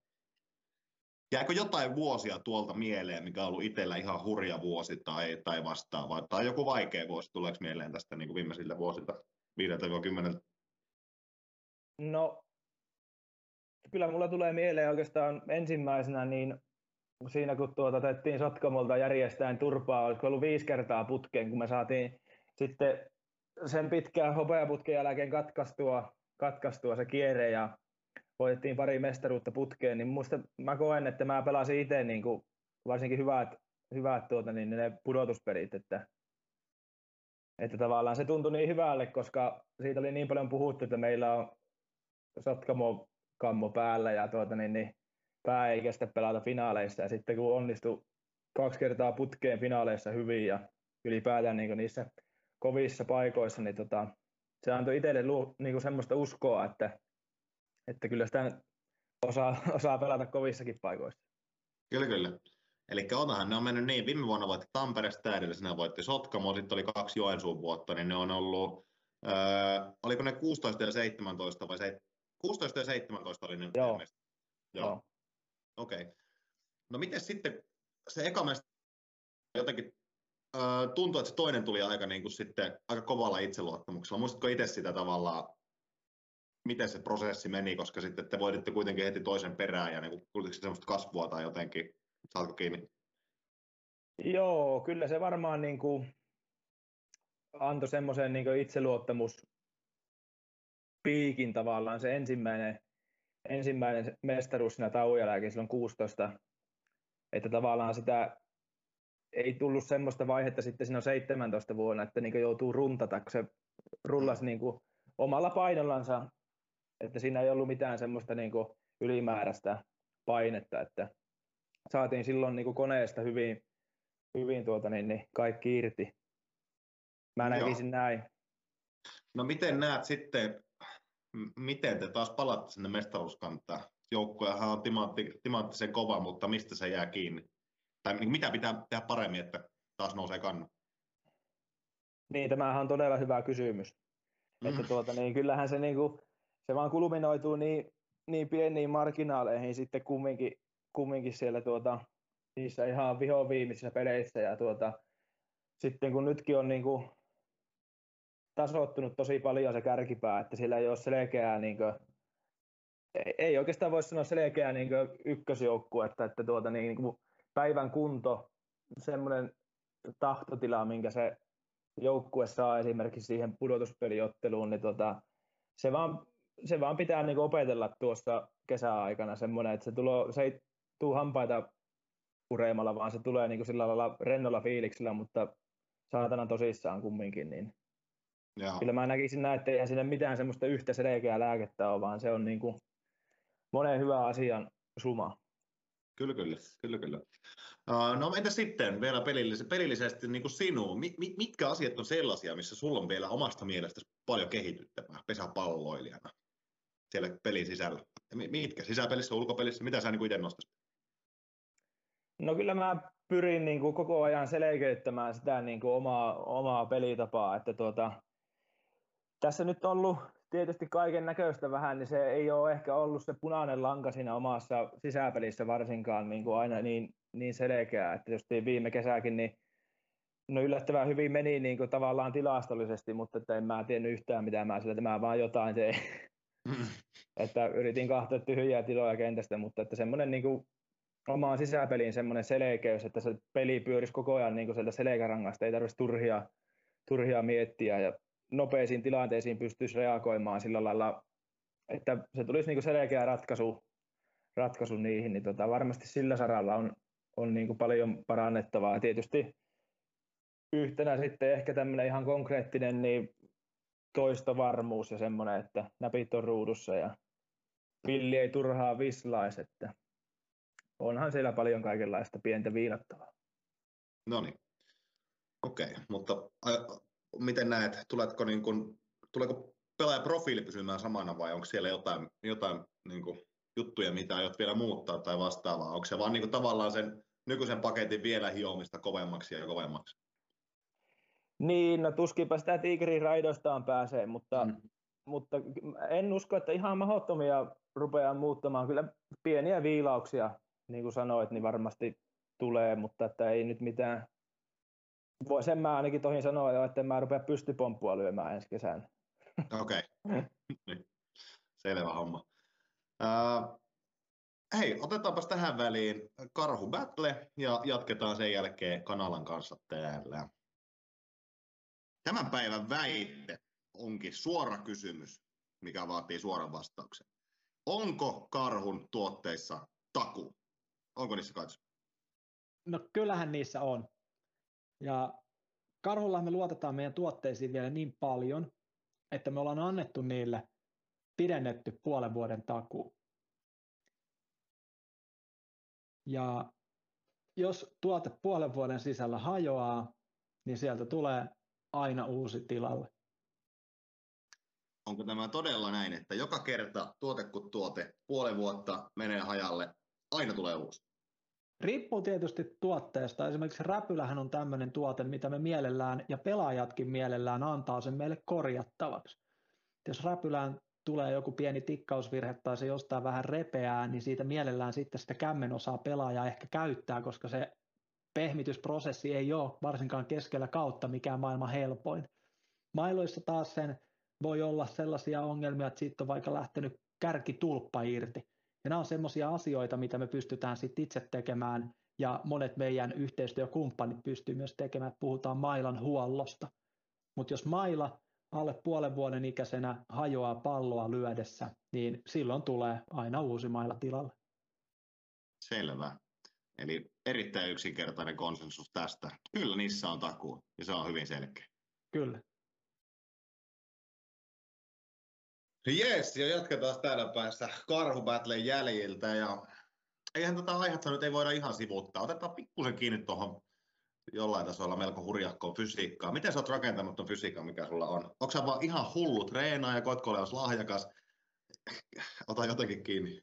jääkö jotain vuosia tuolta mieleen, mikä on ollut itsellä ihan hurja vuosi tai, tai vastaava, tai joku vaikea vuosi, tuleeko mieleen tästä niin viimeisiltä vuosilta, 5-10? No, kyllä mulla tulee mieleen oikeastaan ensimmäisenä niin siinä kun tuota tettiin Sotkamolta järjestäen turpaa, olisiko ollut viisi kertaa putkeen, kun me saatiin sitten sen pitkään hopeaputken jälkeen katkaistua katkaistua se kierre ja voitettiin pari mestaruutta putkeen, niin musta mä koen, että mä pelasin itse niin kuin varsinkin hyvät, hyvät tuota, niin ne pudotuspelit, että, että tavallaan se tuntui niin hyvälle, koska siitä oli niin paljon puhuttu, että meillä on Sotkamo kammo päällä ja tuota, niin, niin pää ei kestä pelata finaaleissa. Ja sitten kun onnistui kaksi kertaa putkeen finaaleissa hyvin ja ylipäätään niin niissä kovissa paikoissa, niin tota, se antoi itselle niin semmoista uskoa, että, että kyllä sitä osaa, osaa pelata kovissakin paikoissa. Kyllä, kyllä. Eli onhan ne on mennyt niin, viime vuonna voitti Tampereesta, edellisenä voitti Sotkamo, sitten oli kaksi Joensuun vuotta, niin ne on ollut, öö, oliko ne 16 ja 17 vai se, 16 ja 17 oli ne Joo. Joo. Joo. Okei. Okay. No miten sitten se eka mesta jotenkin tuntuu, että se toinen tuli aika, niin kuin sitten, aika kovalla itseluottamuksella. Muistatko itse sitä tavallaan, miten se prosessi meni, koska sitten te voititte kuitenkin heti toisen perään ja niin tulitko semmoista kasvua tai jotenkin, saatko kiinni? Joo, kyllä se varmaan niin kuin antoi semmoisen niin itseluottamus piikin tavallaan se ensimmäinen, ensimmäinen mestaruus siinä tauon jälkeen silloin 16, että tavallaan sitä ei tullut semmoista vaihetta sitten siinä 17 vuonna, että niin joutuu runtata, kun se rullasi niin kuin omalla painollansa, että siinä ei ollut mitään semmoista niin kuin ylimääräistä painetta, että saatiin silloin niin kuin koneesta hyvin, hyvin tuota, niin, niin kaikki irti. Mä näkisin Joo. näin. No miten näet sitten, miten te taas palaatte sinne mestaruuskantaan? Joukkuehan on timantti, timanttisen kova, mutta mistä se jää kiinni? Tai niin mitä pitää tehdä paremmin, että taas nousee kannu? Niin, tämähän on todella hyvä kysymys. Mm. Että tuota, niin kyllähän se, niin kuin, se vaan kulminoituu niin, niin pieniin marginaaleihin sitten kumminkin, kumminkin siellä tuota, niissä ihan viho viimeisissä peleissä. Ja tuota, sitten kun nytkin on niin kuin, tasoittunut tosi paljon se kärkipää, että sillä ei ole selkeää, niin kuin, ei oikeastaan voi sanoa selkeää niin ykkösjoukkuetta, että tuota, niin, niin päivän kunto, semmoinen tahtotila, minkä se joukkue saa esimerkiksi siihen pudotuspeliotteluun, niin tota, se, vaan, se vaan pitää niin opetella tuossa kesäaikana semmoinen, että se, tulo, se ei tule hampaita pureemalla, vaan se tulee niin sillä lailla rennolla fiiliksellä, mutta saatana tosissaan kumminkin. Niin Joo. Kyllä mä näkisin näin, että ei sinne mitään semmoista yhtä selkeää lääkettä ole, vaan se on niin kuin monen hyvän asian suma. Kyllä, kyllä. kyllä, kyllä. no entä sitten vielä pelillisesti, pelillisesti niin kuin sinuun? Mitkä asiat on sellaisia, missä sulla on vielä omasta mielestäsi paljon kehityttävää pesäpalloilijana siellä pelin sisällä? Mitkä? Sisäpelissä, ulkopelissä? Mitä sä niin itse nostaisit? No kyllä mä pyrin niin kuin koko ajan selkeyttämään sitä niin kuin omaa, omaa pelitapaa, että tuota, tässä nyt on ollut tietysti kaiken näköistä vähän, niin se ei ole ehkä ollut se punainen lanka siinä omassa sisäpelissä varsinkaan niin kuin aina niin, niin selkeää, että jos viime kesäkin, niin no yllättävän hyvin meni niin kuin tavallaan tilastollisesti, mutta että en mä tiennyt yhtään mitä mä sillä, että mä vaan jotain tein. Että yritin kahtoa tyhjiä tiloja kentästä, mutta että semmoinen niin kuin omaan sisäpeliin semmoinen selkeys, että se peli pyörisi koko ajan niin kuin sieltä selkärangasta, ei tarvitsisi turhia, turhia miettiä ja nopeisiin tilanteisiin pystyisi reagoimaan sillä lailla, että se tulisi niin kuin selkeä ratkaisu, ratkaisu niihin, niin tota, varmasti sillä saralla on, on niin kuin paljon parannettavaa. Tietysti yhtenä sitten ehkä tämmöinen ihan konkreettinen niin toistovarmuus ja semmoinen, että näpit on ruudussa ja pilli ei turhaa vislais, että onhan siellä paljon kaikenlaista pientä viinattavaa. No niin, okei, okay. mutta miten näet, tuletko niin kuin, tuleeko pelaajaprofiili pysymään samana vai onko siellä jotain, jotain niin juttuja, mitä aiot vielä muuttaa tai vastaavaa? Onko se vaan niin kuin, tavallaan sen nykyisen paketin vielä hiomista kovemmaksi ja kovemmaksi? Niin, no tuskinpä sitä tiikerin raidostaan pääsee, mutta, mm. mutta en usko, että ihan mahdottomia rupeaa muuttamaan. Kyllä pieniä viilauksia, niin kuin sanoit, niin varmasti tulee, mutta että ei nyt mitään voi, sen mä ainakin tohin sanoa jo, että en mä rupea pystypomppua lyömään ensi kesänä. Okei. Okay. Selvä homma. Uh, hei, otetaanpas tähän väliin Karhu Battle ja jatketaan sen jälkeen Kanalan kanssa täällä. Tämän päivän väite onkin suora kysymys, mikä vaatii suoran vastauksen. Onko karhun tuotteissa taku? Onko niissä katso? No kyllähän niissä on. Ja Karhulla me luotetaan meidän tuotteisiin vielä niin paljon, että me ollaan annettu niille pidennetty puolen vuoden takuu. Ja jos tuote puolen vuoden sisällä hajoaa, niin sieltä tulee aina uusi tilalle. Onko tämä todella näin, että joka kerta tuote kun tuote puolen vuotta menee hajalle, aina tulee uusi? Riippuu tietysti tuotteesta. Esimerkiksi räpylähän on tämmöinen tuote, mitä me mielellään ja pelaajatkin mielellään antaa sen meille korjattavaksi. Jos räpylään tulee joku pieni tikkausvirhe tai se jostain vähän repeää, niin siitä mielellään sitten sitä kämmen osaa pelaaja ehkä käyttää, koska se pehmitysprosessi ei ole varsinkaan keskellä kautta mikään maailman helpoin. Mailoissa taas sen voi olla sellaisia ongelmia, että siitä on vaikka lähtenyt kärkitulppa irti. Ja nämä on semmoisia asioita, mitä me pystytään sitten itse tekemään ja monet meidän yhteistyökumppanit pystyy myös tekemään, puhutaan mailan huollosta. Mutta jos maila alle puolen vuoden ikäisenä hajoaa palloa lyödessä, niin silloin tulee aina uusi maila tilalle. Selvä. Eli erittäin yksinkertainen konsensus tästä. Kyllä niissä on takuu ja se on hyvin selkeä. Kyllä. Jes, ja jatketaan täällä päässä Karhubattlen jäljiltä. Ja eihän tätä aihetta nyt ei voida ihan sivuuttaa. Otetaan pikkusen kiinni tuohon jollain tasolla melko hurjahkoa fysiikkaa. Miten sä oot rakentanut tuon fysiikan, mikä sulla on? Onko sä vaan ihan hullu treenaaja ja koetko olla lahjakas? Ota jotenkin kiinni.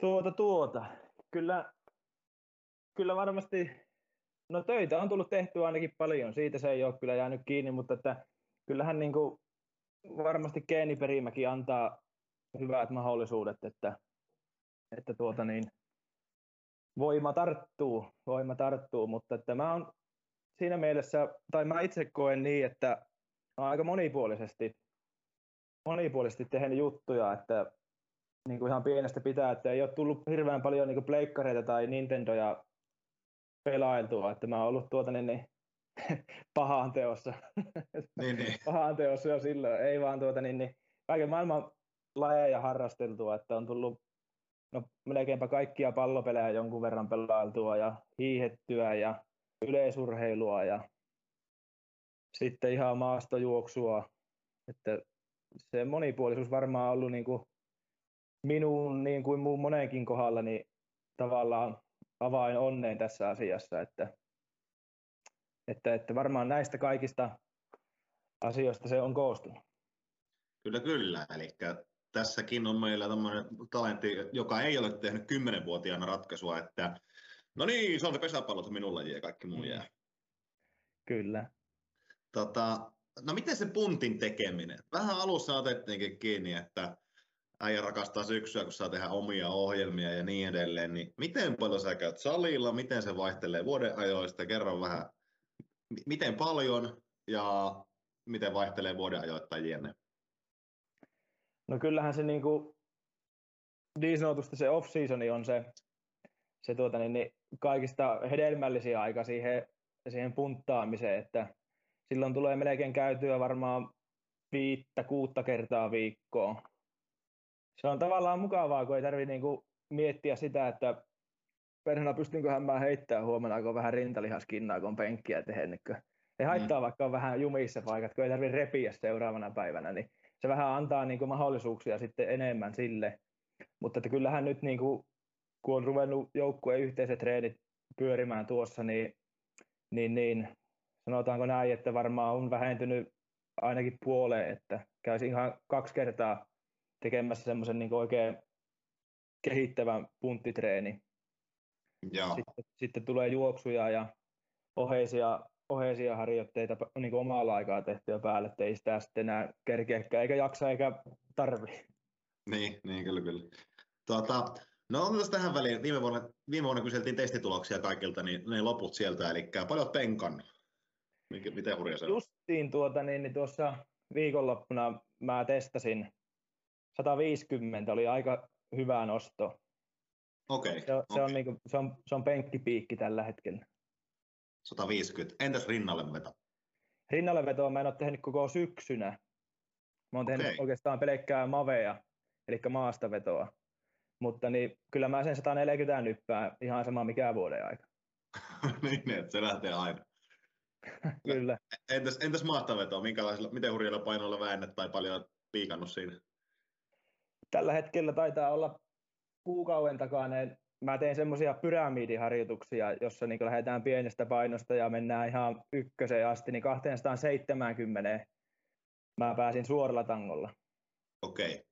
Tuota, tuota. Kyllä, kyllä varmasti, no töitä on tullut tehtyä ainakin paljon, siitä se ei ole kyllä jäänyt kiinni, mutta että kyllähän niin kuin varmasti geeniperimäkin antaa hyvät mahdollisuudet, että, että tuota niin, voima tarttuu, voima tarttuu, mutta että mä on siinä mielessä, tai mä itse koen niin, että aika monipuolisesti, monipuolisesti tehnyt juttuja, että niin kuin ihan pienestä pitää, että ei ole tullut hirveän paljon niin pleikkareita tai Nintendoja pelailtua, että mä oon ollut tuota niin, niin pahaan teossa. Niin, niin. pahaan teossa jo silloin, ei vaan tuota niin, niin kaiken maailman lajeja harrasteltua, että on tullut no, melkeinpä kaikkia pallopelejä jonkun verran pelailtua ja hiihettyä ja yleisurheilua ja sitten ihan maastojuoksua. Että se monipuolisuus varmaan on ollut niin kuin minun niin kuin muun monenkin kohdalla niin tavallaan avain onneen tässä asiassa, että, että, että varmaan näistä kaikista asioista se on koostunut. Kyllä, kyllä. Eli tässäkin on meillä tämmöinen talentti, joka ei ole tehnyt kymmenenvuotiaana ratkaisua, että no niin, se on se pesäpallo, se minun laji ja kaikki muu jää. Kyllä. Tota, no miten se puntin tekeminen? Vähän alussa otettiinkin kiinni, että äijä rakastaa syksyä, kun saa tehdä omia ohjelmia ja niin edelleen, niin miten paljon sä käyt salilla, miten se vaihtelee vuoden ajoista, kerro vähän, miten paljon ja miten vaihtelee vuoden ajoittain jne. No kyllähän se niin, kuin, niin sanotusti se off-seasoni on se, se tuota, niin, niin kaikista hedelmällisin aika siihen, siihen punttaamiseen, että silloin tulee melkein käytyä varmaan viittä, kuutta kertaa viikkoon. Se on tavallaan mukavaa, kun ei tarvitse niinku miettiä sitä, että perhana pystynköhän mä heittämään huomenna, kun on vähän rintalihaskinnaa, kun on penkkiä tehnyt. Ei haittaa, mm. vaikka on vähän jumissa paikat, kun ei tarvitse repiä seuraavana päivänä, niin se vähän antaa niin kuin mahdollisuuksia sitten enemmän sille. Mutta että kyllähän nyt niin kuin, kun on ruvennut joukkueen yhteiset treenit pyörimään tuossa, niin, niin, niin sanotaanko näin, että varmaan on vähentynyt ainakin puoleen, että käy ihan kaksi kertaa tekemässä semmoisen niin oikein kehittävän punttitreeni. Sitten, sitten tulee juoksuja ja oheisia oheisia harjoitteita niin kuin omalla aikaa tehtyä päälle, että ei sitä sitten enää kerkeäkään, eikä jaksa eikä tarvi. Niin, niin kyllä, kyllä. Tuota, no on tähän väliin, viime vuonna, viime vuonna kyseltiin testituloksia kaikilta, niin ne loput sieltä, eli paljon penkan. Miten hurja se on? Justiin tuota, niin, niin tuossa viikonloppuna mä testasin 150, oli aika hyvä nosto. Okei. Okay, se, okay. se, on, niin kuin, se, on, se on penkkipiikki tällä hetkellä. 150. Entäs rinnalle veto? Rinnalle vetoa mä en ole tehnyt koko syksynä. Mä oon tehnyt okay. oikeastaan pelkkää mavea, eli maastavetoa. Mutta niin, kyllä mä sen 140 nyppää ihan sama mikä vuoden aika. niin, että se lähtee aina. kyllä. Entäs, entäs maastavetoa? Minkälaisilla, miten hurjilla painoilla väännät tai paljon piikannut siinä? Tällä hetkellä taitaa olla kuukauden takainen mä teen semmoisia pyramidiharjoituksia, jossa niin lähdetään pienestä painosta ja mennään ihan ykköseen asti, niin 270 mä pääsin suoralla tangolla. Okei. Okay.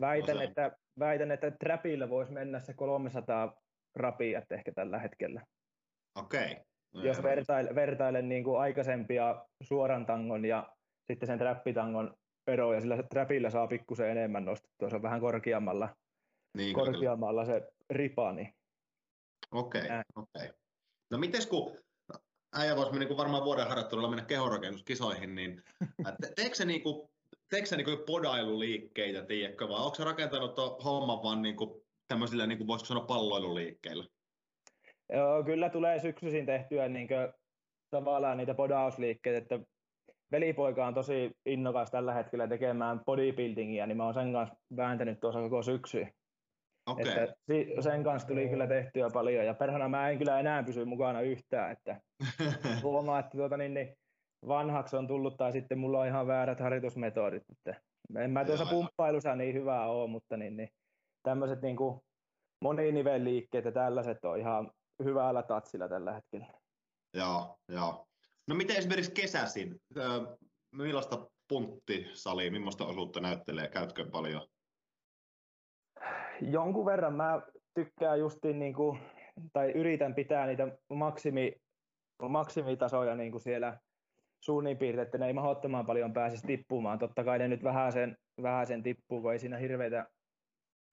Väitän, että, väitän, että trapilla voisi mennä se 300 rapiat ehkä tällä hetkellä. Okei. Okay. No Jos vertailen, vertailen niin kuin aikaisempia suoran tangon ja sitten sen trappitangon eroja, sillä trapilla saa pikkusen enemmän nostettua, se on vähän korkeammalla, niin, korkeammalla se ripani. Okei, okay, okei. Okay. No mites kun äijä voisi niin varmaan vuoden harjoittelulla mennä kehorakennuskisoihin, niin te, teekö se, niin kuin, teekö se niin kuin podailuliikkeitä, tiedätkö, vai onko se rakentanut tuon homman vaan niin kuin, tämmöisillä, niin kuin voisiko sanoa, palloiluliikkeillä? Joo, kyllä tulee syksyisin tehtyä niin kuin, tavallaan niitä podausliikkeitä, että velipoika on tosi innokas tällä hetkellä tekemään bodybuildingia, niin mä oon sen kanssa vääntänyt tuossa koko syksy. Okay. Että sen kanssa tuli kyllä tehtyä paljon ja perhana mä en kyllä enää pysy mukana yhtään, että huomaa, että tuota, niin, niin, vanhaksi on tullut tai sitten mulla on ihan väärät harjoitusmetodit. Että en mä tuossa pumppailussa niin hyvää ole, mutta niin, niin, tämmöiset niin moninivelliikkeet ja tällaiset on ihan hyvällä tatsilla tällä hetkellä. Joo, joo. No miten esimerkiksi kesäisin? Millaista punttisalia, millaista osuutta näyttelee? Käytkö paljon? Jonkun verran mä tykkään justiin niin kuin, tai yritän pitää niitä maksimi, maksimitasoja niin kuin siellä suunnin piirtein, että ne ei mahdottoman paljon pääsisi tippumaan. Totta kai ne nyt vähän sen, vähän sen tippuu, kun ei siinä hirveitä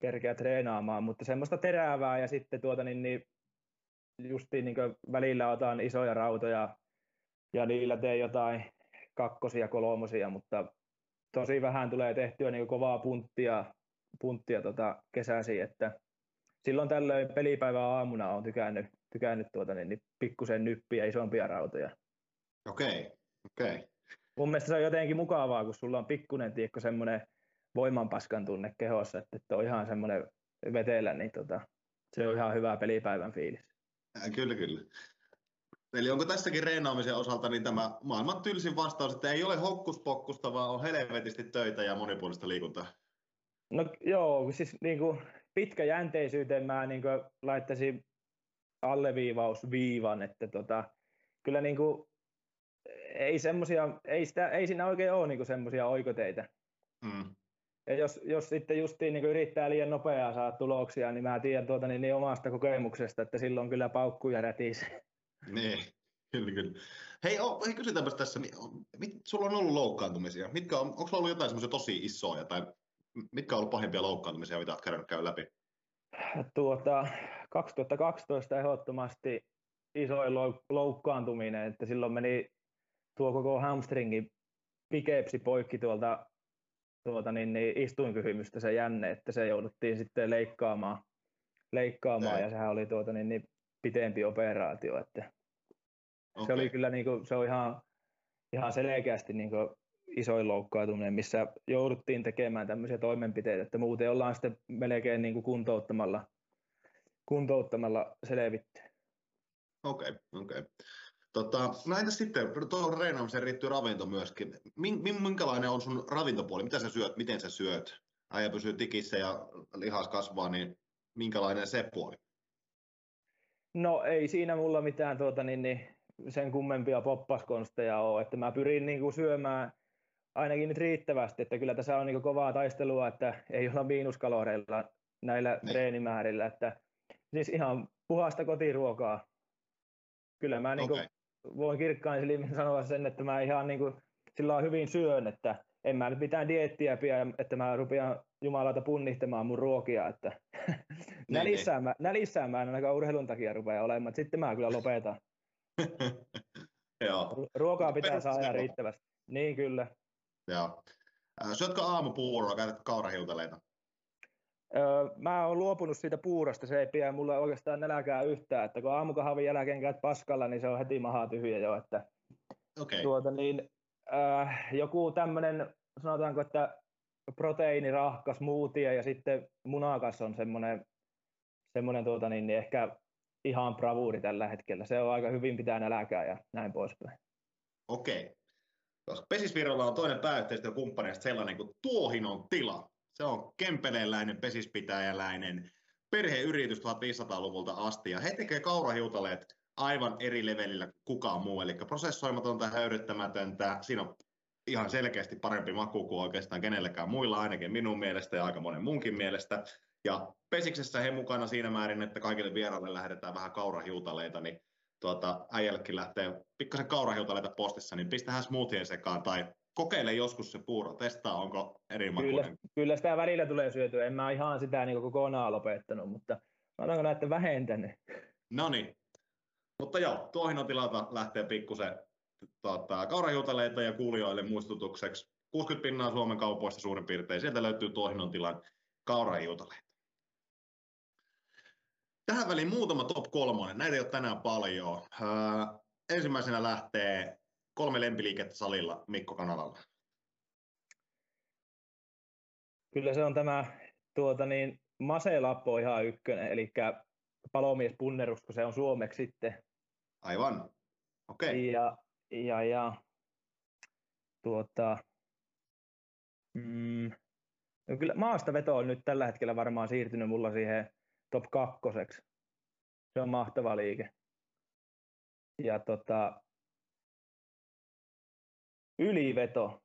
kerkeä treenaamaan, mutta semmoista terävää ja sitten tuota, niin, niin justiin niin välillä otan isoja rautoja ja niillä teen jotain kakkosia, kolmosia, mutta tosi vähän tulee tehtyä niin kovaa punttia, punttia tota kesäsi, että silloin tällöin pelipäivän aamuna on tykännyt, tykännyt tuota, niin, niin pikkusen nyppiä isompia rautoja. Okei, okay, okei. Okay. Mun mielestä se on jotenkin mukavaa, kun sulla on pikkunen tiekko semmoinen voimanpaskan tunne kehossa, että, että on ihan semmoinen vetelä, niin tota, se on ihan hyvä pelipäivän fiilis. Kyllä, kyllä. Eli onko tässäkin reenaamisen osalta niin tämä maailman tylsin vastaus, että ei ole hokkuspokkusta, vaan on helvetisti töitä ja monipuolista liikuntaa? No joo, siis niin kuin pitkäjänteisyyteen mä niin kuin laittaisin alleviivausviivan, että tota, kyllä niin kuin, ei, semmosia, ei, sitä, ei siinä oikein ole niin semmoisia oikoteita. Mm. Ja jos, jos sitten justiin niin yrittää liian nopeaa saada tuloksia, niin mä tiedän tuota, niin, niin omasta kokemuksesta, että silloin kyllä paukkuja rätisi. Niin, kyllä, kyllä. Hei, oh, hei kysytäänpä tässä, mit, sulla on ollut loukkaantumisia. Mitkä on, onko sulla ollut jotain semmoisia tosi isoja, tai mitkä on ollut pahimpia loukkaantumisia, mitä olet käynyt käy läpi? Tuota, 2012 ehdottomasti isoin loukkaantuminen, että silloin meni tuo koko hamstringin pikepsi poikki tuolta tuota, niin, niin istuinkysymystä se jänne, että se jouduttiin sitten leikkaamaan, leikkaamaan ja sehän oli tuota, niin, niin pitempi operaatio, että okay. se oli kyllä niin kuin, se on ihan, ihan selkeästi niin kuin isoin loukkaantuminen, missä jouduttiin tekemään tämmöisiä toimenpiteitä, että muuten ollaan sitten melkein niin kuin kuntouttamalla, kuntouttamalla selvitty. Okei, okay, okei. Okay. Tota, no entäs sitten, tuohon reenaamiseen riittyy ravinto myöskin. Minkälainen on sun ravintopuoli? Mitä sä syöt? Miten sä syöt? Äijä pysyy tikissä ja lihas kasvaa, niin minkälainen se puoli? No ei siinä mulla mitään tuota, niin, niin, sen kummempia poppaskonsteja ole, että mä pyrin niin kuin, syömään ainakin nyt riittävästi, että kyllä tässä on niin kuin, kovaa taistelua, että ei olla miinuskaloreilla näillä niin. treenimäärillä, että siis ihan puhasta kotiruokaa. Kyllä mä niin kuin, okay voin kirkkain silmin sanoa sen, että mä ihan niin kuin, sillä on hyvin syön, että en mä nyt mitään diettiä pidä, että mä rupean jumalata punnihtamaan mun ruokia, että nälissään, mä, nälissään mä en ainakaan urheilun takia rupea olemaan, sitten mä kyllä lopetan. Joo. Ruokaa pitää saada riittävästi. Niin kyllä. Joo. Syötkö aamupuuroa, käytät kaurahiutaleita? Öö, mä oon luopunut siitä puurosta, se ei pidä mulle oikeastaan nälkää yhtään, että kun aamukahvin jälkeen käyt paskalla, niin se on heti maha tyhjä jo, että okay. tuota, niin, äh, joku tämmöinen, sanotaanko, että proteiinirahkas smoothie ja sitten munakas on semmoinen, semmoinen tuota, niin, niin ehkä ihan bravuuri tällä hetkellä. Se on aika hyvin pitää nälkää ja näin poispäin. Okei. Okay. Pesisvirralla on toinen pääyhteistyökumppaneista sellainen kuin Tuohinon tila. Se on kempeleläinen, pesispitäjäläinen perheyritys 1500-luvulta asti, ja he tekevät kaurahiutaleet aivan eri levelillä kukaan muu, eli prosessoimatonta, höyryttämätöntä, siinä on ihan selkeästi parempi maku kuin oikeastaan kenellekään muilla, ainakin minun mielestä ja aika monen munkin mielestä. Ja Pesiksessä he mukana siinä määrin, että kaikille vieraille lähdetään vähän kaurahiutaleita, niin tuota, äijällekin lähtee pikkasen kaurahiutaleita postissa, niin pistähän smoothien sekaan tai kokeile joskus se puuro, testaa onko eri kyllä, kyllä sitä välillä tulee syötyä, en mä ihan sitä niin kokonaan lopettanut, mutta sanotaanko näette vähentänyt. No niin, mutta joo, tuohinotilalta lähtee pikkusen tota, kaurahiutaleita ja kuulijoille muistutukseksi. 60 pinnaa Suomen kaupoista suurin piirtein, sieltä löytyy tuohinon tilan kaurahiutaleita. Tähän väliin muutama top kolmonen, näitä ei ole tänään paljon. Öö, ensimmäisenä lähtee kolme lempiliikettä salilla Mikko Kanadalla? Kyllä se on tämä tuota niin, Mase Lappo ihan ykkönen, eli palomies punnerus, kun se on suomeksi sitten. Aivan, okei. Okay. Ja, ja, ja tuota, mm, no kyllä maastaveto on nyt tällä hetkellä varmaan siirtynyt mulla siihen top kakkoseksi. se on mahtava liike. Ja tota, yliveto.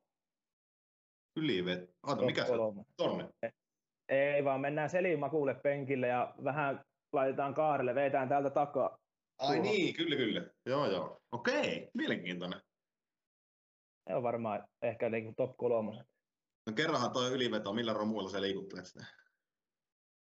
Yliveto. Ota, mikä se on? Tonne. Ei vaan mennään selimakuulle penkille ja vähän laitetaan kaarelle, veetään täältä takaa. Ai tuohon. niin, kyllä kyllä. Joo joo. Okei, mielenkiintoinen. Se on varmaan ehkä niin top kolmoset. No kerranhan toi yliveto, millä romuilla se liikuttelet sitä?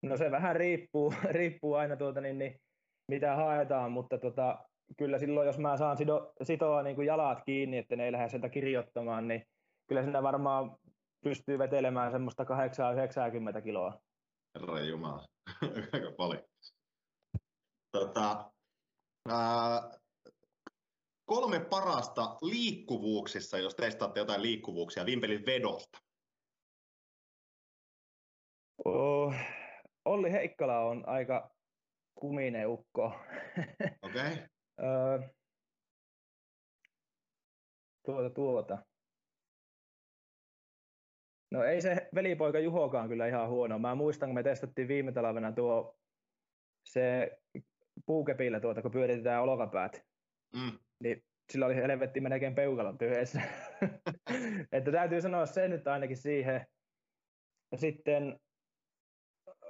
No se vähän riippuu, riippuu aina tuota, niin, niin, mitä haetaan, mutta tota, kyllä silloin, jos mä saan sido, sitoa niin kuin jalat kiinni, että ne ei lähde sieltä kirjoittamaan, niin kyllä sinä varmaan pystyy vetelemään semmoista 8-90 kiloa. Herra Jumala, aika paljon. Tota, ää, kolme parasta liikkuvuuksissa, jos testaatte jotain liikkuvuuksia Vimpelin vedosta. Oh, Olli Heikkala on aika kuminen ukko. Okei. Okay. tuota, tuota. No ei se velipoika Juhokaan kyllä ihan huono. Mä muistan, kun me testattiin viime talvena tuo se puukepillä tuota, kun pyöritetään olkapäät. Mm. Niin sillä oli helvetti melkein peukalon tyhjessä. että täytyy sanoa se nyt ainakin siihen. Ja sitten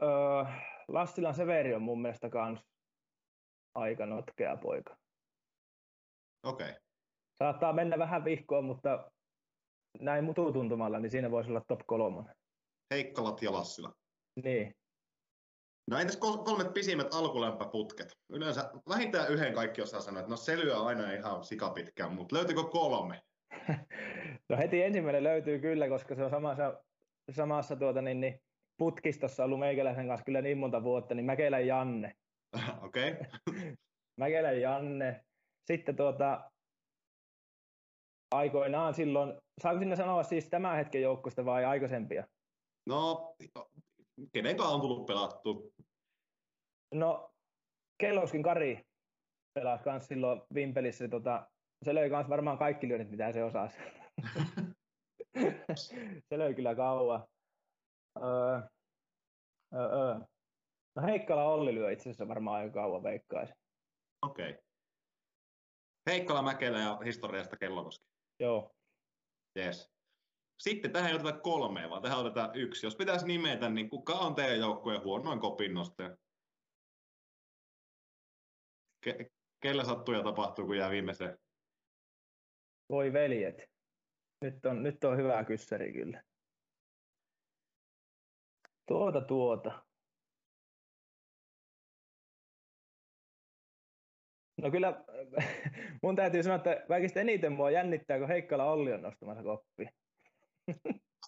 öö, Lassilan Severi on mun mielestä kans aika notkea poika. Okei. Okay. Saattaa mennä vähän vihkoon, mutta näin mututuntumalla, niin siinä voisi olla top kolmonen. Heikkalat ja Lassila. Niin. No entäs kolmet pisimmät alkulämpöputket? Yleensä vähintään yhden kaikki osaa sanoa, että no se lyö aina ihan sikapitkään, mutta löytyykö kolme? no heti ensimmäinen löytyy kyllä, koska se on samassa, samassa tuota, niin, niin, putkistossa ollut meikäläisen kanssa kyllä niin monta vuotta, niin Mäkelän Janne. Okei. Okay. Mäkelän Janne. Sitten tuota, aikoinaan silloin, saako sinne sanoa siis tämän hetken joukkosta vai aikaisempia? No, kenen on tullut pelattu? No, Kelloskin Kari pelasi myös silloin Vimpelissä. Tota, se löi myös varmaan kaikki lyönnit, mitä se osasi. se löi kyllä kauan. Öö, öö, No Heikkala Olli lyö itse asiassa varmaan aika kauan veikkaisin. Okei. Okay. Heikkala, Mäkelä ja historiasta Kellokoski. Joo. Yes. Sitten tähän ei oteta kolme, vaan tähän otetaan yksi. Jos pitäisi nimetä, niin kuka on teidän joukkueen huonoin kopinnosta? Ke- kellä sattuu ja tapahtuu, kun jää viimeiseen? Voi veljet. Nyt on, nyt on hyvä kyssäri kyllä. Tuota tuota. No kyllä mun täytyy sanoa, että kaikista eniten mua jännittää, kun Heikkala Olli on nostamassa koppi.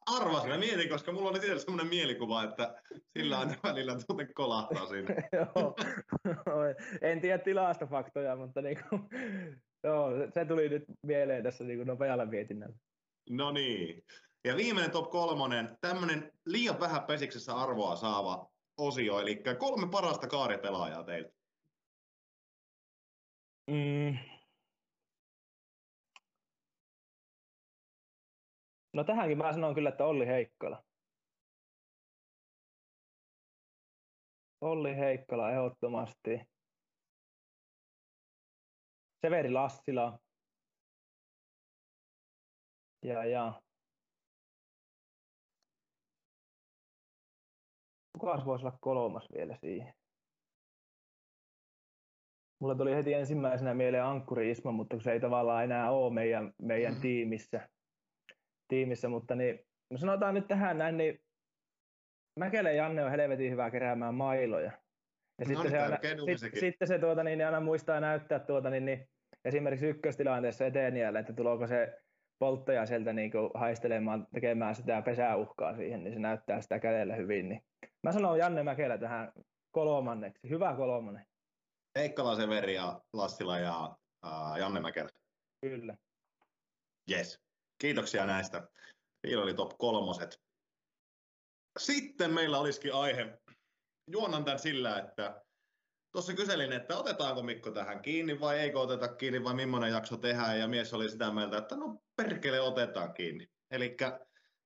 Arvasin, mä mietin, koska mulla oli siellä semmoinen mielikuva, että sillä on välillä tuote kolahtaa siinä. joo, en tiedä tilastofaktoja, mutta niinku, joo, se tuli nyt mieleen tässä niinku nopealla mietinnällä. No niin. Ja viimeinen top kolmonen, tämmöinen liian vähän pesiksessä arvoa saava osio, eli kolme parasta kaaripelaajaa teiltä. Mm. No tähänkin mä sanon kyllä, että Olli Heikkala. Olli Heikkala ehdottomasti. Severi Lassila. Ja, ja. Kukas voisi olla kolmas vielä siihen? Mulla tuli heti ensimmäisenä mieleen Ankkuri Isma, mutta se ei tavallaan enää ole meidän, meidän mm. tiimissä, tiimissä, mutta niin, me sanotaan nyt tähän näin, niin Mäkelä Janne on helvetin hyvä keräämään mailoja. Ja no, sitten, niin, se aina, sit, sitten se tuota, niin, niin aina muistaa näyttää tuota, niin, niin, esimerkiksi ykköstilanteessa Etenialle, että tuleeko se polttaja sieltä niin kuin haistelemaan, tekemään sitä pesäuhkaa siihen, niin se näyttää sitä kädellä hyvin. Niin. Mä sanon Janne Mäkelä tähän kolmanneksi. Hyvä kolmonen. Heikkala, Severi ja Lassila ja uh, Janne Mäkelä. Kyllä. Yes. Kiitoksia näistä. Niillä oli top kolmoset. Sitten meillä olisikin aihe. Juonan tämän sillä, että tuossa kyselin, että otetaanko Mikko tähän kiinni vai eikö oteta kiinni vai millainen jakso tehdään ja mies oli sitä mieltä, että no perkele otetaan kiinni. Eli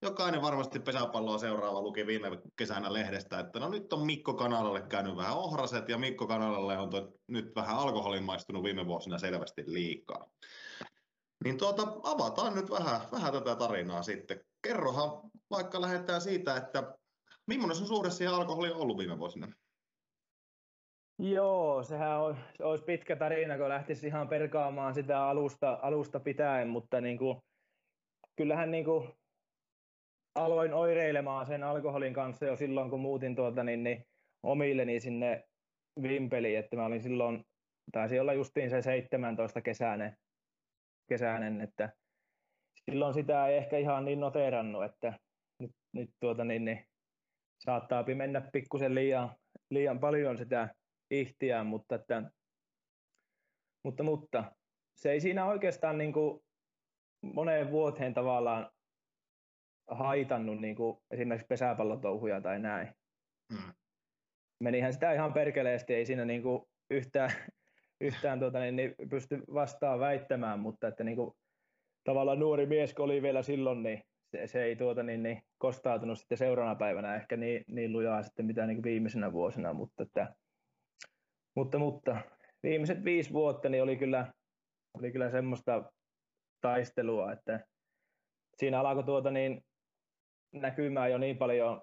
jokainen varmasti pesäpalloa seuraava luki viime kesänä lehdestä, että no nyt on Mikko Kanalalle käynyt vähän ohraset ja Mikko Kanalalle on nyt vähän alkoholin maistunut viime vuosina selvästi liikaa. Niin tuota, avataan nyt vähän, vähän tätä tarinaa sitten. Kerrohan vaikka lähdetään siitä, että millainen sun suhde siihen alkoholiin on ollut viime vuosina? Joo, sehän olisi pitkä tarina, kun lähtisi ihan perkaamaan sitä alusta, alusta pitäen, mutta niin kuin, kyllähän niin kuin aloin oireilemaan sen alkoholin kanssa jo silloin, kun muutin tuota, niin, niin omilleni sinne Vimpeliin, että mä olin silloin, taisi olla justiin se 17 kesäinen, kesäinen että silloin sitä ei ehkä ihan niin noterannut, että nyt, nyt tuota, niin, niin, saattaa mennä pikkusen liian, liian paljon sitä ihtiään, mutta, että, mutta, mutta se ei siinä oikeastaan niin kuin moneen vuoteen tavallaan haitannut niin kuin esimerkiksi pesäpallotouhuja tai näin. Hmm. Menihän sitä ihan perkeleesti, ei siinä niin kuin yhtään, yhtään tuota, niin, niin pysty vastaan väittämään, mutta että niin kuin, tavallaan nuori mies, kun oli vielä silloin, niin se, se ei tuota, niin, niin, kostautunut sitten seuraavana päivänä ehkä niin, niin lujaa sitten mitä niin viimeisenä vuosina, mutta, että, mutta, mutta viimeiset viisi vuotta niin oli kyllä, oli kyllä semmoista taistelua, että siinä alkoi tuota niin näkymään jo niin paljon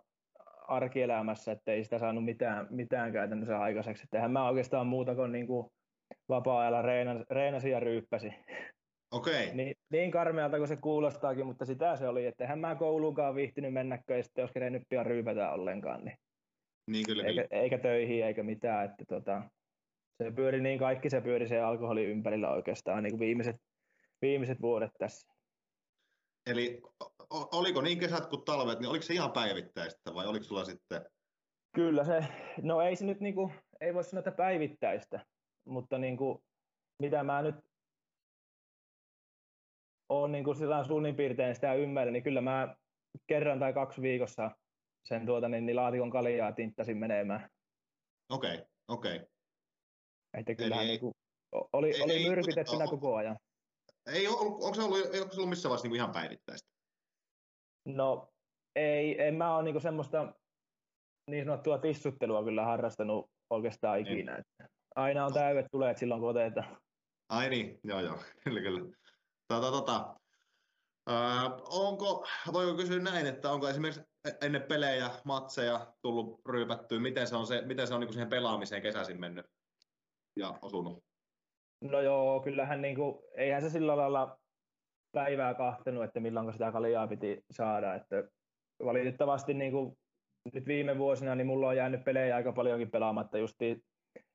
arkielämässä, että ei sitä saanut mitään, mitään käytännössä aikaiseksi. Että mä oikeastaan muuta kuin, niin kuin vapaa-ajalla reenasi, reenasi ja ryyppäsi. Okei. Okay. niin, niin karmealta kuin se kuulostaakin, mutta sitä se oli, että eihän mä kouluunkaan viihtynyt mennäkö, ja sitten jos kerennyt pian ryypätä ollenkaan, niin, niin kyllä, eikä, kyllä. eikä, töihin eikä mitään, että tota, se pyöri niin kaikki se pyöri se alkoholi ympärillä oikeastaan niin kuin viimeiset, viimeiset vuodet tässä. Eli oliko niin kesät kuin talvet, niin oliko se ihan päivittäistä vai oliko sulla sitten? Kyllä se, no ei se nyt niinku, ei voi sanoa, että päivittäistä, mutta niinku, mitä mä nyt olen niinku sillä suunnin piirtein sitä ymmärrän, niin kyllä mä kerran tai kaksi viikossa sen tuota, niin, niin laatikon kaljaa tinttasin menemään. Okei, okay, okei. Okay. Että kyllä Eli niinku, oli, ei, oli ei, myrkytettynä koko ajan. Ei ole, onko se ollut, onko se ollut missään vaiheessa niin ihan päivittäistä? No ei, en mä ole niinku semmoista niin sanottua tissuttelua kyllä harrastanut oikeastaan niin. ikinä. Niin. Että aina on täydet tuleet silloin, kun otetaan. Ai niin, joo joo, kyllä kyllä. Tota, tota, äh, onko, voiko kysyä näin, että onko esimerkiksi ennen pelejä, matseja tullut ryypättyä, miten se on, se, miten se on niin siihen pelaamiseen kesäisin mennyt ja osunut? No joo, kyllähän niin kuin, eihän se sillä lailla päivää kahtenut, että milloin sitä kaljaa piti saada. Että valitettavasti niin kuin nyt viime vuosina niin mulla on jäänyt pelejä aika paljonkin pelaamatta justiin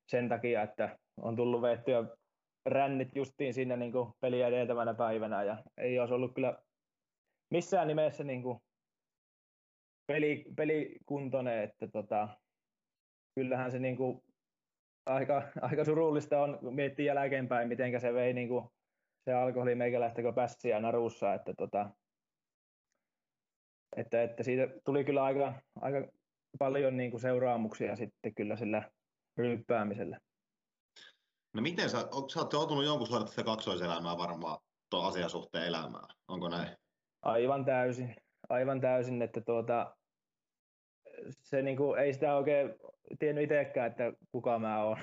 sen takia, että on tullut veettyä rännit justiin siinä niin kuin peliä edeltävänä päivänä ja ei olisi ollut kyllä missään nimessä niin kuin peli, pelikuntoinen, että tota, kyllähän se niin kuin aika, aika surullista on miettiä jälkeenpäin, miten se vei niin kuin se alkoholi meikälähtekö pässiä narussa, että, tota, että, että siitä tuli kyllä aika, aika paljon niin kuin seuraamuksia sitten kyllä sillä ryyppäämisellä. No miten sä, sä oot joutunut jonkun sortin sitä kaksoiselämää varmaan tuon asian suhteen elämään, onko näin? Aivan täysin, aivan täysin, että tuota, se niin kuin, ei sitä oikein tiennyt itsekään, että kuka mä oon.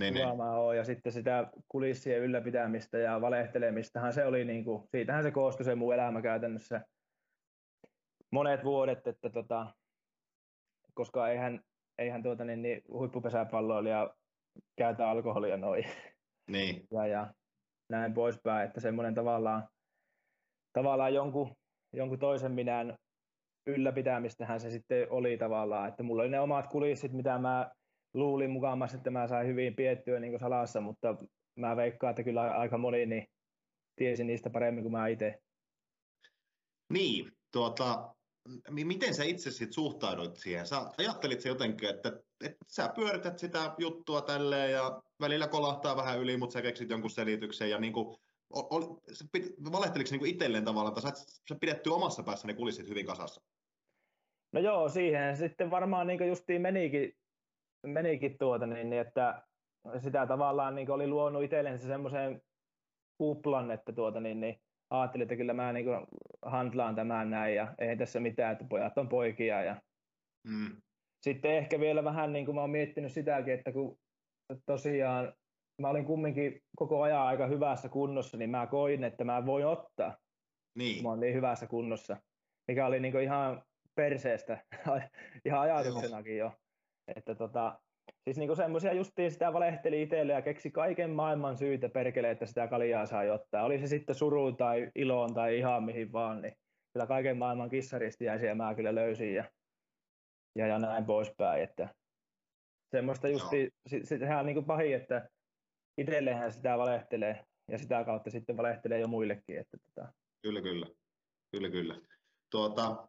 Niin, kuka niin. mä oon. Ja sitten sitä kulissien ylläpitämistä ja valehtelemistahan se oli, niin kuin, siitähän se koostui se mun elämä käytännössä monet vuodet, että tota, koska eihän, eihän tuota, niin, niin huippupesäpalloilija käytä alkoholia noin. Niin. Ja, ja näin poispäin, että semmoinen tavallaan, tavallaan jonkun, jonkun toisen minän ylläpitämistähän se sitten oli tavallaan, että mulla oli ne omat kulissit, mitä mä luulin mukaan, että mä sain hyvin piettyä niin salassa, mutta mä veikkaan, että kyllä aika moni niin tiesi niistä paremmin kuin mä itse. Niin, tuota, miten sä itse sit suhtauduit siihen? Sä ajattelit se jotenkin, että, että sä pyörität sitä juttua tälleen ja välillä kolahtaa vähän yli, mutta sä keksit jonkun selityksen ja niin kuin, ol, valehteliko niin itselleen tavallaan, että sä, sä pidetty omassa päässä ne kulissit hyvin kasassa? No joo, siihen sitten varmaan niin justiin menikin, menikin tuota, niin, niin, että sitä tavallaan niin oli luonut itsellensä semmoisen kuplan, että tuota, niin, niin, ajattelin, että kyllä mä niin kuin handlaan tämän näin ja ei tässä mitään, että pojat on poikia. Ja mm. Sitten ehkä vielä vähän niin kuin mä oon miettinyt sitäkin, että kun tosiaan mä olin kumminkin koko ajan aika hyvässä kunnossa, niin mä koin, että mä voin ottaa. Niin. Mä olin niin hyvässä kunnossa, mikä oli niin ihan perseestä, ihan ajatuksenakin jo. Että tota, siis niinku semmoisia justiin sitä valehteli itselle ja keksi kaiken maailman syitä perkele, että sitä kaljaa saa ottaa. Oli se sitten suru tai iloon tai ihan mihin vaan, niin kyllä kaiken maailman kissaristiäisiä mä kyllä löysin ja, ja, ja näin poispäin. Että semmoista justi, se, sehän on niin pahin, että itsellehän sitä valehtelee ja sitä kautta sitten valehtelee jo muillekin. Että tota. Kyllä, kyllä. Kyllä, kyllä. Tuota,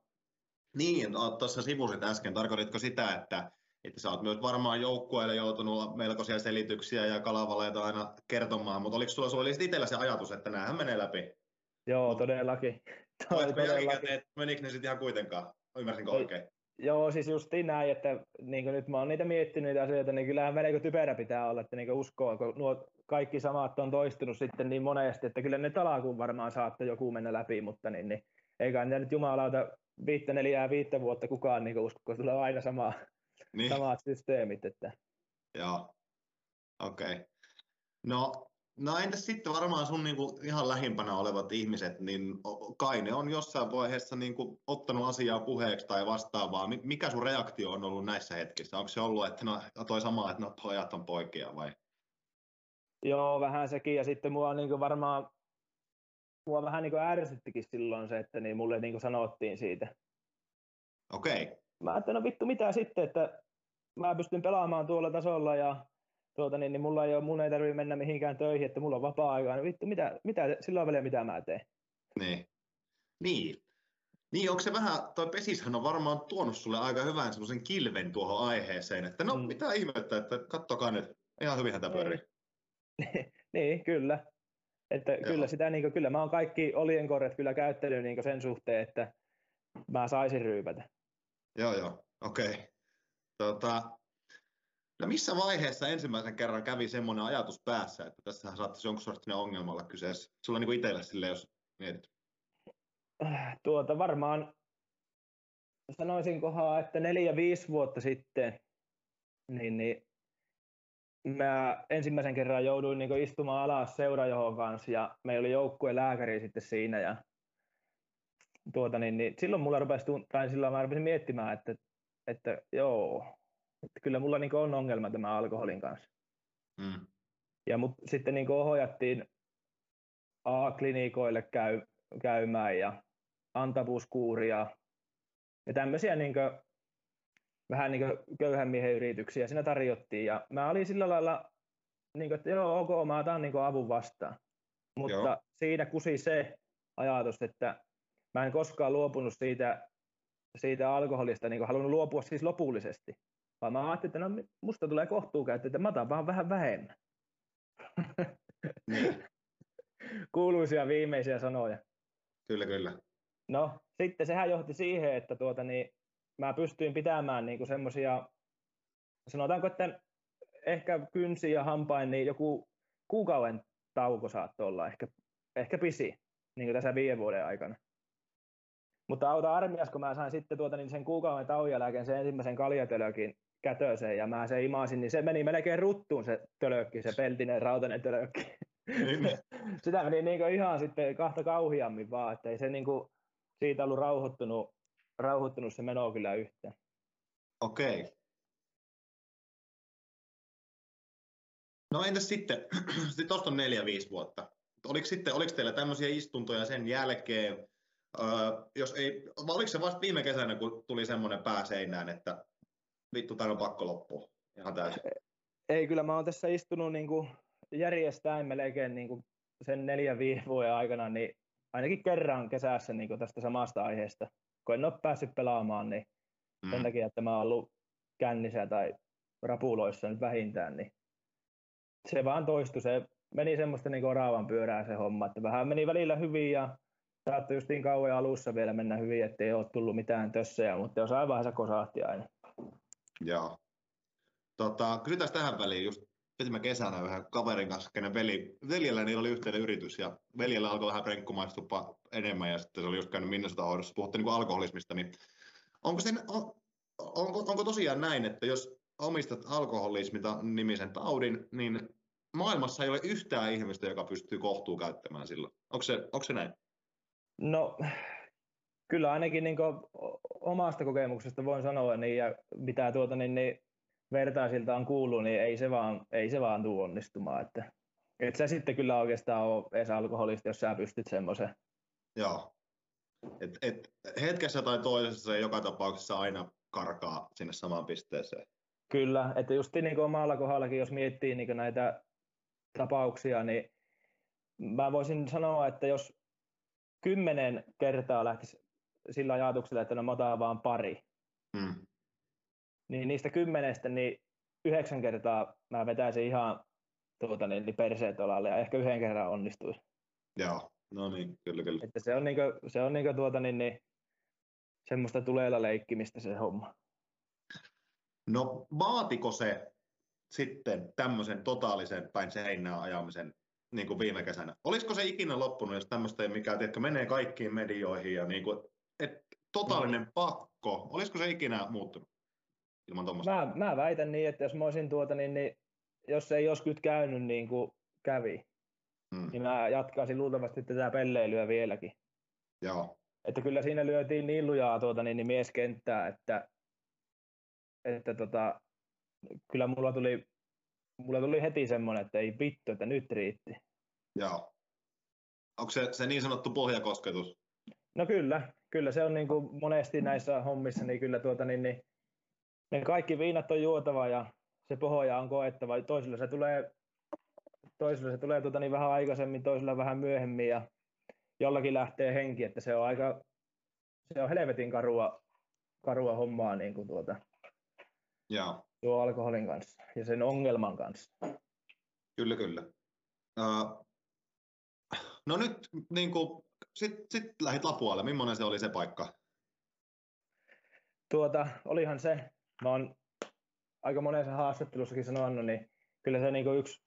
niin, tuossa sivusit äsken, tarkoititko sitä, että, että sä oot myös varmaan joukkueelle joutunut melkoisia selityksiä ja kalavaleita aina kertomaan, mutta oliko sulla, sulla oli itsellä se ajatus, että näähän menee läpi? Joo, todellakin. todellakin. menikö ne sitten ihan kuitenkaan? Ymmärsinkö oikein? Joo, siis justiin näin, että niin nyt mä oon niitä miettinyt niitä asioita, niin kyllähän melko typerä pitää olla, että niin uskoo, kun nuo kaikki samat on toistunut sitten niin monesti, että kyllä ne talakuun varmaan saatte joku mennä läpi, mutta niin, niin eikä nyt jumalauta viittä, neljää, viittä vuotta kukaan niin usko, kun tulee aina sama, niin. samat systeemit. Että. Joo, okei. Okay. No No entäs sitten varmaan sun niinku ihan lähimpänä olevat ihmiset, niin kai ne on jossain vaiheessa niinku ottanut asiaa puheeksi tai vastaavaa. Mikä sun reaktio on ollut näissä hetkissä? Onko se ollut, että no, toi sama, että no pojat on poikia vai? Joo, vähän sekin. Ja sitten mua niinku varmaan mua vähän niinku ärsyttikin silloin se, että niin mulle niinku sanottiin siitä. Okei. Okay. Mä ajattelin, no vittu mitä sitten, että mä pystyn pelaamaan tuolla tasolla ja tuota, niin, niin mulla ei ole, mun ei tarvitse mennä mihinkään töihin, että mulla on vapaa-aikaa, niin vittu, mitä, mitä, silloin vielä mitä mä teen. Niin. Niin. Niin, onko se vähän, toi Pesishän on varmaan tuonut sulle aika hyvän semmoisen kilven tuohon aiheeseen, että no mm. mitä ihmettä, että kattokaa nyt, ihan hyvin tämä pyörii. Niin. niin, kyllä. Että Joo. kyllä sitä, niin kuin, kyllä mä oon kaikki olienkorret kyllä käyttänyt niin sen suhteen, että mä saisin ryypätä. Joo, joo, okei. Okay. Tota, No missä vaiheessa ensimmäisen kerran kävi semmoinen ajatus päässä, että tässä saattaisi jonkun sorttinen ongelma olla kyseessä? Sulla niin kuin itsellä sille, jos mietit. Tuota varmaan sanoisin kohaa, että neljä, viisi vuotta sitten, niin, niin mä ensimmäisen kerran jouduin niin istumaan alas seurajohon kanssa ja meillä oli joukkueen lääkäri sitten siinä ja tuota, niin, niin silloin mulla rupesi, tai silloin mä rupesin miettimään, että, että joo, että kyllä mulla niin on ongelma tämä alkoholin kanssa. Mm. Ja mut sitten niin ohjattiin A-klinikoille käy, käymään ja antavuuskuuria ja tämmöisiä niin kuin, vähän niin köyhän miehen yrityksiä siinä tarjottiin. Ja mä olin sillä lailla, niin kuin, että joo, ok, mä otan niin avun vastaan. Mutta joo. siinä kusi se ajatus, että mä en koskaan luopunut siitä, siitä alkoholista, niin halunnut luopua siis lopullisesti. Vaan mä ajattelin, että no, musta tulee kohtuukäyttö, että mä otan vaan vähän vähemmän. Niin. Kuuluisia viimeisiä sanoja. Kyllä, kyllä. No, sitten sehän johti siihen, että tuota, niin, mä pystyin pitämään niin semmoisia, sanotaanko, että ehkä kynsi ja hampain, niin joku kuukauden tauko saattoi olla, ehkä, ehkä pisi, niin kuin tässä viiden vuoden aikana. Mutta auta armias, kun mä sain sitten tuota, niin sen kuukauden tauon jälkeen sen ensimmäisen kaljatölökin kätöseen ja mä se imasin, niin se meni melkein ruttuun se tölökki, se peltinen rautainen tölökki. Niin. Sitä meni niin ihan sitten kahta kauhiammin vaan, että ei se niin kuin siitä ollut rauhoittunut, rauhoittunut se meno kyllä yhtään. Okei. Okay. No entäs sitten, sitten tuosta on neljä, viisi vuotta. Oliko, sitten, oliko teillä tämmöisiä istuntoja sen jälkeen, öö, jos ei, oliko se vasta viime kesänä, kun tuli semmoinen pääseinään, että vittu, tämä on pakko loppua. Ihan täysin. Ei, kyllä mä oon tässä istunut niin kuin järjestäen melkein niin kuin sen neljän viiden vuoden aikana, niin ainakin kerran kesässä niin kuin tästä samasta aiheesta. Kun en ole päässyt pelaamaan, niin mm. sen takia, että mä oon ollut kännissä tai rapuloissa nyt vähintään, niin se vaan toistui. Se meni semmoista niin oraavan pyörää se homma, että vähän meni välillä hyvin ja saattoi justiin kauan alussa vielä mennä hyvin, ettei ole tullut mitään tössejä, mutta jossain vaiheessa kosahti aina. Joo. Tota, kysytään tähän väliin just vetimme kesänä yhden kaverin kanssa, kenen veli, veljellä niillä oli yhteinen yritys ja veljellä alkoi vähän prenkkumaistua enemmän ja sitten se oli just käynyt Minnesota hoidossa, puhuttiin niin alkoholismista, niin onko, sen, on, onko, onko tosiaan näin, että jos omistat alkoholismita nimisen taudin, niin maailmassa ei ole yhtään ihmistä, joka pystyy kohtuu käyttämään silloin. Onko se, onko se näin? No, kyllä ainakin niin omasta kokemuksesta voin sanoa, niin, ja mitä tuota, niin, niin vertaisilta on kuullut, niin ei se vaan, ei se vaan tule onnistumaan. Että, et sä sitten kyllä oikeastaan ole edes alkoholista, jos sä pystyt semmoisen. Joo. Et, et hetkessä tai toisessa se joka tapauksessa aina karkaa sinne samaan pisteeseen. Kyllä, että just niin kuin omalla kohdallakin, jos miettii niin näitä tapauksia, niin mä voisin sanoa, että jos kymmenen kertaa lähtisi sillä ajatuksella, että no mä otan vaan pari, mm. niin niistä kymmenestä niin yhdeksän kertaa mä vetäisin ihan tuota, niin, perseet olalle ja ehkä yhden kerran onnistuisi. Joo, no niin, kyllä, kyllä. Että se on, niinku, se on niinku tuota, niin, niin, semmoista tuleella leikkimistä se homma. No vaatiko se sitten tämmöisen totaalisen päin seinää ajamisen niin kuin viime kesänä? Olisiko se ikinä loppunut, jos tämmöistä ei mikään, tiedätkö, menee kaikkiin medioihin ja niin kuin, et, totaalinen mm. pakko, olisiko se ikinä muuttunut ilman tuommoista? Mä, mä, väitän niin, että jos mä olisin tuota, niin, niin jos ei joskus käynyt niin kuin kävi, mm. niin mä jatkaisin luultavasti tätä pelleilyä vieläkin. Joo. Että kyllä siinä lyötiin niin lujaa tuota, niin, niin mieskenttää, että, että tota, kyllä mulla tuli, mulla tuli heti semmoinen, että ei vittu, että nyt riitti. Joo. Onko se, se niin sanottu pohjakosketus? No kyllä, kyllä se on niin kuin monesti näissä hommissa, niin kyllä tuota, niin, niin, ne kaikki viinat on juotava ja se pohja on koettava. Toisilla se tulee, toisilla se tulee tuota, niin vähän aikaisemmin, toisilla vähän myöhemmin ja jollakin lähtee henki, että se on aika, se on helvetin karua, karua hommaa niin kuin tuota, Joo. tuo alkoholin kanssa ja sen ongelman kanssa. Kyllä, kyllä. Uh, no nyt niin kuin, sit, sit lähit Lapualle. Millainen se oli se paikka? Tuota, olihan se. Mä oon aika monessa haastattelussakin sanonut, niin kyllä se niin yksi,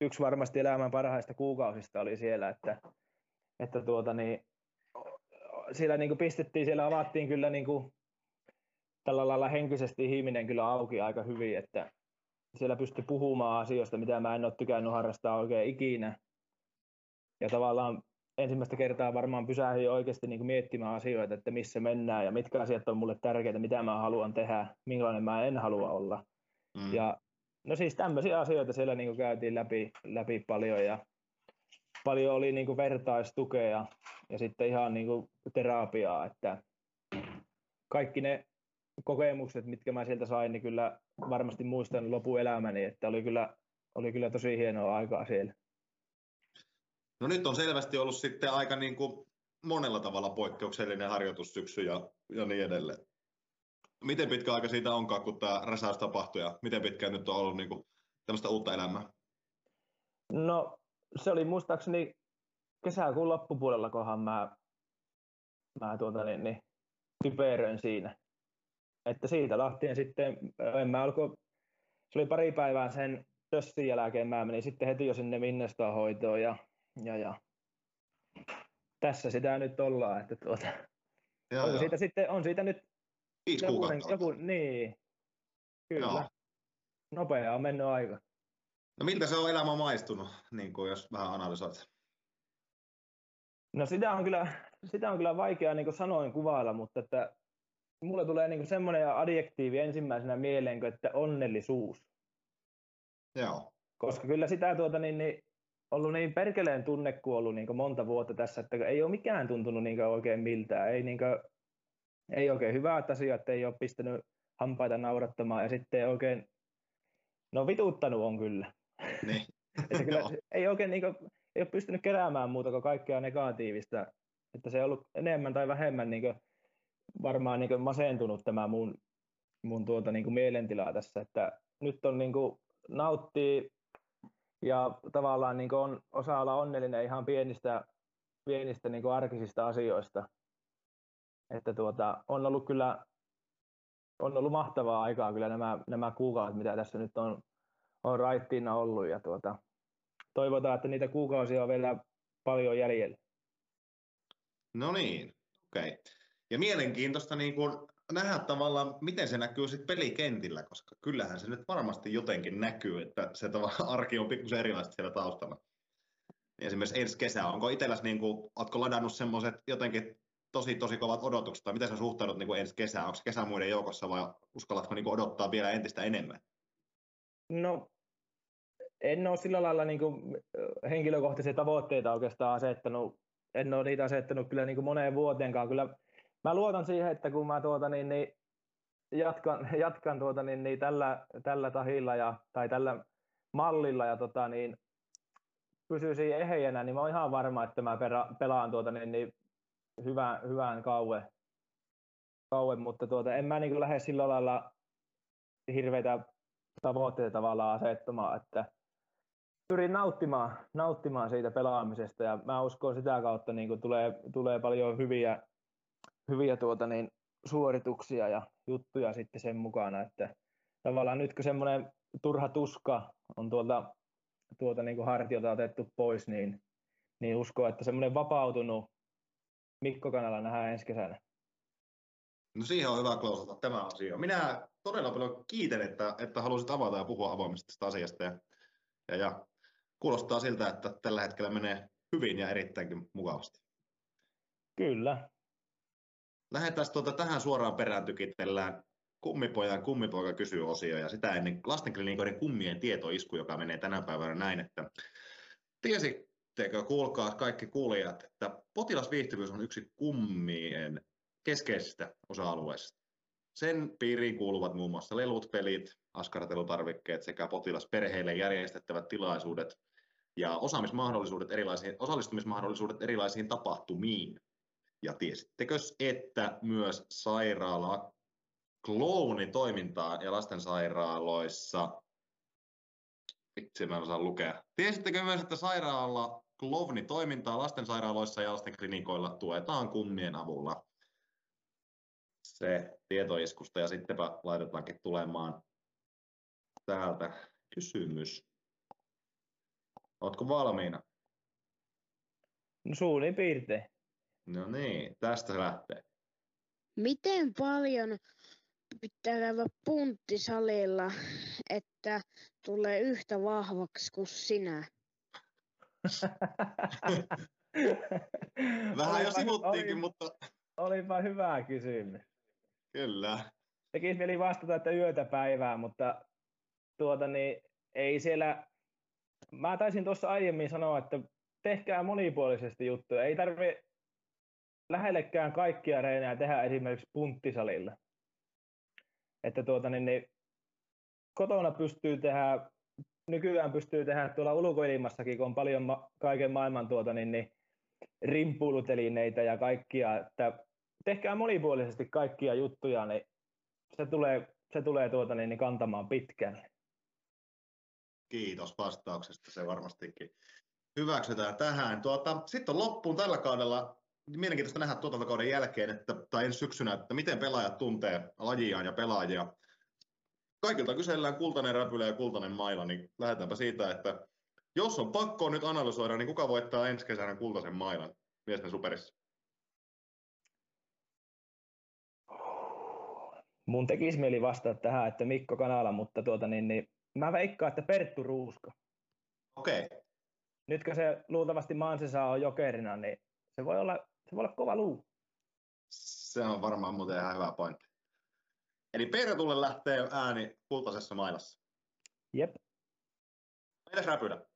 yksi varmasti elämän parhaista kuukausista oli siellä, että, että tuota, niin, siellä niin pistettiin, siellä avattiin kyllä niin kuin, tällä lailla henkisesti ihminen kyllä auki aika hyvin, että siellä pystyi puhumaan asioista, mitä mä en ole tykännyt harrastaa oikein ikinä. Ja tavallaan ensimmäistä kertaa varmaan pysähdyin oikeasti niin miettimään asioita, että missä mennään ja mitkä asiat on mulle tärkeitä, mitä mä haluan tehdä, millainen mä en halua olla. Mm. Ja no siis tämmöisiä asioita siellä niin käytiin läpi, läpi paljon ja paljon oli niin vertaistukea ja sitten ihan niin terapiaa, että kaikki ne kokemukset, mitkä mä sieltä sain, niin kyllä varmasti muistan lopuelämäni, että oli kyllä, oli kyllä tosi hienoa aikaa siellä. No nyt on selvästi ollut sitten aika niin kuin monella tavalla poikkeuksellinen harjoitussyksy ja, ja niin edelleen. Miten pitkä aika siitä onkaan, kun tämä räsäys tapahtui ja miten pitkään nyt on ollut niin kuin tämmöistä uutta elämää? No se oli muistaakseni kesäkuun loppupuolella, kohan mä, mä tuota, niin, niin, typeröin siinä. Että siitä lähtien sitten, en mä alko, se oli pari päivää sen tössin jälkeen, mä menin sitten heti jo sinne Minnestaan hoitoon ja ja, ja tässä sitä nyt ollaan, että tuota, ja, on, Siitä sitten, on siitä nyt Viisi joku, joku, niin, kyllä. Joo. Nopea on mennyt aika. No miltä se on elämä maistunut, niin kuin jos vähän analysoit? No sitä on kyllä, sitä on kyllä vaikea niin kuin sanoin kuvailla, mutta että mulle tulee niin semmoinen adjektiivi ensimmäisenä mieleen, että onnellisuus. Joo. Koska kyllä sitä tuota, niin, niin ollut niin perkeleen tunnekuollu niin monta vuotta tässä, että ei ole mikään tuntunut niin oikein miltään. Ei, niin kuin, ei oikein hyvää asiat, ei ole pistänyt hampaita naurattamaan ja sitten ei oikein, no vituttanut on kyllä. Niin. että kyllä ei oikein niin kuin, ei ole pystynyt keräämään muuta kuin kaikkea negatiivista. Että se on ollut enemmän tai vähemmän niin kuin, varmaan niin kuin masentunut tämä mun, mun tuota, niin kuin mielentila tässä, että nyt on niin kuin, nauttii ja tavallaan niin on, osaa olla onnellinen ihan pienistä, pienistä niin arkisista asioista. Että tuota, on ollut kyllä on ollut mahtavaa aikaa kyllä nämä, nämä kuukaudet, mitä tässä nyt on, on raittiina ollut ja tuota, toivotaan, että niitä kuukausia on vielä paljon jäljellä. No niin, okei. Okay. Ja mielenkiintoista niin kuin nähdä tavallaan, miten se näkyy sitten pelikentillä, koska kyllähän se nyt varmasti jotenkin näkyy, että se tavallaan arki on pikkusen erilaista siellä taustalla. Esimerkiksi ensi kesä, onko itselläsi, niin kuin, ootko ladannut semmoiset jotenkin tosi tosi kovat odotukset, tai miten sä suhtaudut niin kuin ensi kesään? Onko kesä muiden joukossa vai uskallatko niin kuin odottaa vielä entistä enemmän? No, en ole sillä lailla niin kuin henkilökohtaisia tavoitteita oikeastaan asettanut. En ole niitä asettanut kyllä niin kuin moneen vuoteenkaan. Kyllä mä luotan siihen, että kun mä tuota, niin, niin jatkan, jatkan tuota, niin, niin tällä, tällä tahilla ja, tai tällä mallilla ja tota, niin, pysyisin ehejänä, niin mä oon ihan varma, että mä pelaan tuota, niin, niin hyvään, hyvään kauan, kauan mutta tuota, en mä niin lähde sillä lailla hirveitä tavoitteita tavallaan asettamaan, että pyrin nauttimaan, nauttimaan siitä pelaamisesta ja mä uskon sitä kautta niin kuin tulee, tulee paljon hyviä, hyviä tuota niin, suorituksia ja juttuja sitten sen mukana, että tavallaan nyt kun semmoinen turha tuska on tuolta, tuolta niin kuin hartiota otettu pois, niin, niin uskon, että semmoinen vapautunut Mikko Kanala nähdään ensi kesänä. No siihen on hyvä klousata tämä asia. Minä todella paljon kiitän, että, että halusit avata ja puhua avoimesti tästä asiasta. Ja, ja, ja kuulostaa siltä, että tällä hetkellä menee hyvin ja erittäinkin mukavasti. Kyllä. Lähdetään tuota, tähän suoraan perään tykitellään kummipojan kummipoika kysyy osio ja sitä ennen lastenklinikoiden kummien tietoisku, joka menee tänä päivänä näin, että tiesittekö, kuulkaa kaikki kuulijat, että potilasviihtyvyys on yksi kummien keskeisistä osa-alueista. Sen piiriin kuuluvat muun muassa lelut, pelit, askartelutarvikkeet sekä potilasperheille järjestettävät tilaisuudet ja osaamismahdollisuudet erilaisiin, osallistumismahdollisuudet erilaisiin tapahtumiin. Ja tiesittekö, että myös sairaala kloonitoimintaa ja lastensairaaloissa Vitsi, mä en osaa lukea. Tiesittekö myös, että sairaala Klovni-toimintaa lastensairaaloissa ja lastenklinikoilla tuetaan kunnien avulla? Se tietoiskusta ja sittenpä laitetaankin tulemaan täältä kysymys. Oletko valmiina? No suunnin piirtein. No niin, tästä se lähtee. Miten paljon pitää käydä punttisalilla, että tulee yhtä vahvaksi kuin sinä? Vähän jo sivuttiinkin, oli, mutta... Olipa hyvä kysymys. Kyllä. Tekisi mieli vastata, että yötä päivää, mutta tuota niin, ei siellä... Mä taisin tuossa aiemmin sanoa, että tehkää monipuolisesti juttuja. Ei tarvi lähellekään kaikkia reinää tehdä esimerkiksi punttisalilla. Että tuota niin, niin kotona pystyy tehdä nykyään pystyy tehdä tuolla ulkoilmassakin, kun on paljon ma- kaiken maailman tuota, niin, niin rimpuilutelineitä ja kaikkia, että tehkää monipuolisesti kaikkia juttuja, niin se tulee, se tulee tuota, niin, niin kantamaan pitkälle. Kiitos vastauksesta, se varmastikin hyväksytään tähän. Tuota, sitten on loppuun tällä kaudella mielenkiintoista nähdä tuotantokauden jälkeen, että, tai ensi syksynä, että miten pelaajat tuntee lajiaan ja pelaajia kaikilta kysellään kultainen räpylä ja kultainen maila, niin lähdetäänpä siitä, että jos on pakko nyt analysoida, niin kuka voittaa ensi kesänä kultaisen mailan miesten superissa? Mun tekisi mieli vastata tähän, että Mikko Kanala, mutta tuota, niin, niin, mä veikkaan, että Perttu Ruuska. Okei. Okay. Nyt kun se luultavasti Mansesa on jokerina, niin se voi olla, se voi olla kova luu. Se on varmaan muuten ihan hyvä pointti. Eli Pertulle lähtee ääni kultaisessa mailassa. Jep. Mitäs räpylä?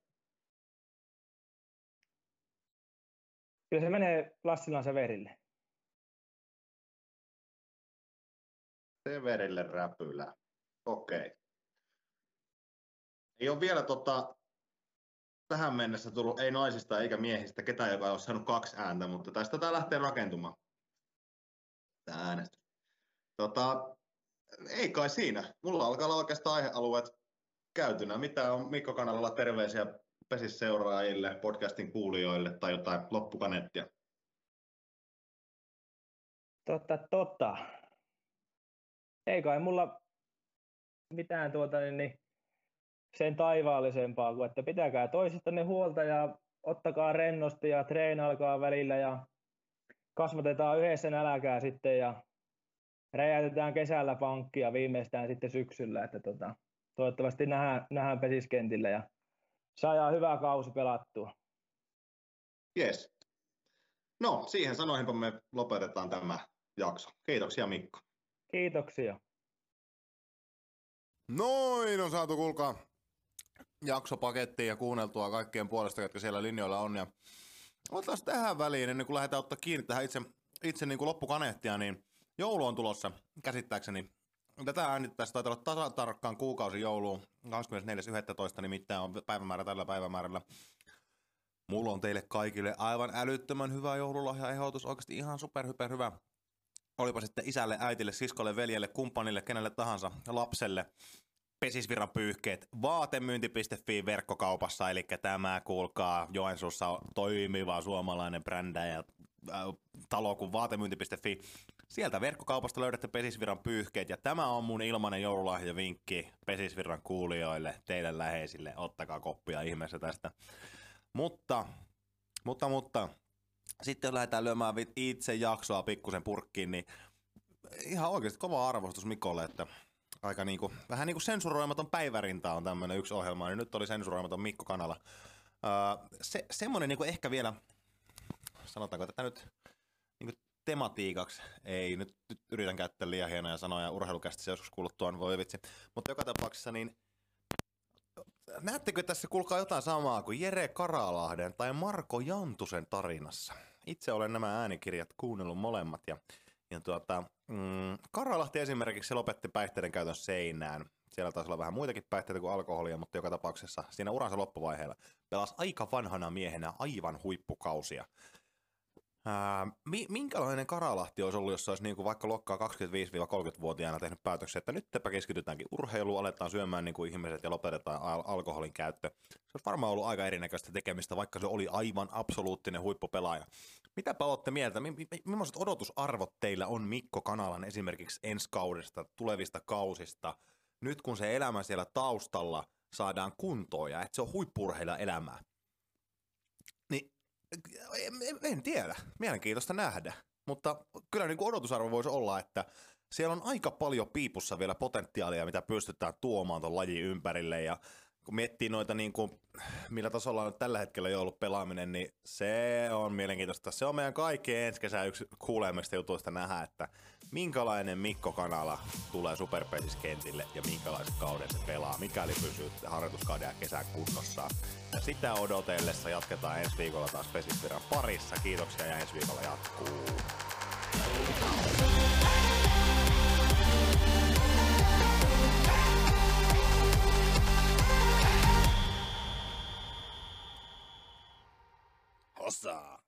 Kyllä se menee Lassilan Severille. Severille räpylä. Okei. Okay. Ei ole vielä tota, tähän mennessä tullut ei naisista eikä miehistä ketään, joka olisi saanut kaksi ääntä, mutta tästä tämä lähtee rakentumaan. Tämä äänestys. Tota, ei kai siinä. Mulla alkaa olla oikeastaan aihealueet käytynä. Mitä on Mikko Kanalalla terveisiä pesisseuraajille, podcastin kuulijoille tai jotain loppukaneettia? Totta, totta. Ei kai mulla mitään tuota, niin, niin sen taivaallisempaa kuin, että pitäkää toisistanne huolta ja ottakaa rennosti ja treenalkaa välillä ja kasvatetaan yhdessä nälkää sitten ja räjäytetään kesällä pankkia viimeistään sitten syksyllä, että tota, toivottavasti nähdään, nähdään pesiskentillä ja saadaan hyvä kausi pelattua. Yes. No, siihen sanoihinpa me lopetetaan tämä jakso. Kiitoksia Mikko. Kiitoksia. Noin on saatu kuulkaa jaksopakettiin ja kuunneltua kaikkien puolesta, jotka siellä linjoilla on. Ja otetaan tähän väliin, ennen kuin lähdetään ottaa kiinni tähän itse, itse niin kuin loppukaneettia, niin joulu on tulossa käsittääkseni. Tätä äänittäessä taitaa olla tasa tarkkaan kuukausi jouluun. 24.11. nimittäin on päivämäärä tällä päivämäärällä. Mulla on teille kaikille aivan älyttömän hyvä joululahjaehdotus, oikeasti ihan super hyper hyvä. Olipa sitten isälle, äitille, siskolle, veljelle, kumppanille, kenelle tahansa, lapselle. Pesisvirran pyyhkeet vaatemyynti.fi verkkokaupassa, eli tämä kuulkaa Joensuussa toimiva suomalainen brändä äh, talo kuin vaatemyynti.fi. Sieltä verkkokaupasta löydätte Pesisvirran pyyhkeet ja tämä on mun ilmainen joululahjavinkki Pesisvirran kuulijoille, teille läheisille. Ottakaa koppia ihmeessä tästä. Mutta, mutta, mutta, sitten jos lähdetään lyömään itse jaksoa pikkusen purkkiin, niin ihan oikeasti kova arvostus Mikolle, että aika niinku, vähän niinku sensuroimaton päivärinta on tämmöinen yksi ohjelma, niin nyt oli sensuroimaton Mikko-kanala. Öö, se, semmoinen niinku ehkä vielä, sanotaanko tätä nyt niinku tematiikaksi, ei nyt, nyt yritän käyttää liian hienoja sanoja urheilukästi se joskus kuullut tuon, voi vitsi, mutta joka tapauksessa niin näettekö tässä kulkaa jotain samaa kuin Jere Karalahden tai Marko Jantusen tarinassa? Itse olen nämä äänikirjat kuunnellut molemmat ja, ja tuota, mm, Karalahti esimerkiksi lopetti päihteiden käytön seinään. Siellä taisi olla vähän muitakin päihteitä kuin alkoholia, mutta joka tapauksessa siinä uransa loppuvaiheella pelasi aika vanhana miehenä aivan huippukausia. Ää, minkälainen Karalahti olisi ollut, jos olisi niin kuin vaikka luokkaa 25-30-vuotiaana tehnyt päätöksen, että nyt keskitytäänkin urheiluun, aletaan syömään niin kuin ihmiset ja lopetetaan al- alkoholin käyttö. Se olisi varmaan ollut aika erinäköistä tekemistä, vaikka se oli aivan absoluuttinen huippupelaaja. Mitä olette mieltä? millaiset odotusarvot teillä on Mikko Kanalan esimerkiksi ensi kaudesta, tulevista kausista, nyt kun se elämä siellä taustalla saadaan kuntoon ja että se on huippurheilla elämää? Niin en, en tiedä. Mielenkiintoista nähdä. Mutta kyllä niin kuin odotusarvo voisi olla, että siellä on aika paljon piipussa vielä potentiaalia, mitä pystytään tuomaan tuon lajin ympärille. Ja kun miettii noita, niin kuin, millä tasolla on tällä hetkellä jo ollut pelaaminen, niin se on mielenkiintoista. Se on meidän kaikkien ensi kesän yksi kuulemista jutuista nähdä, että minkälainen Mikko Kanala tulee superpesiskentille ja minkälaiset kauden se pelaa, mikäli pysyy harjoituskauden ja kesän kunnossa. Ja sitä odotellessa jatketaan ensi viikolla taas Pesisviran parissa. Kiitoksia ja ensi viikolla jatkuu. さ。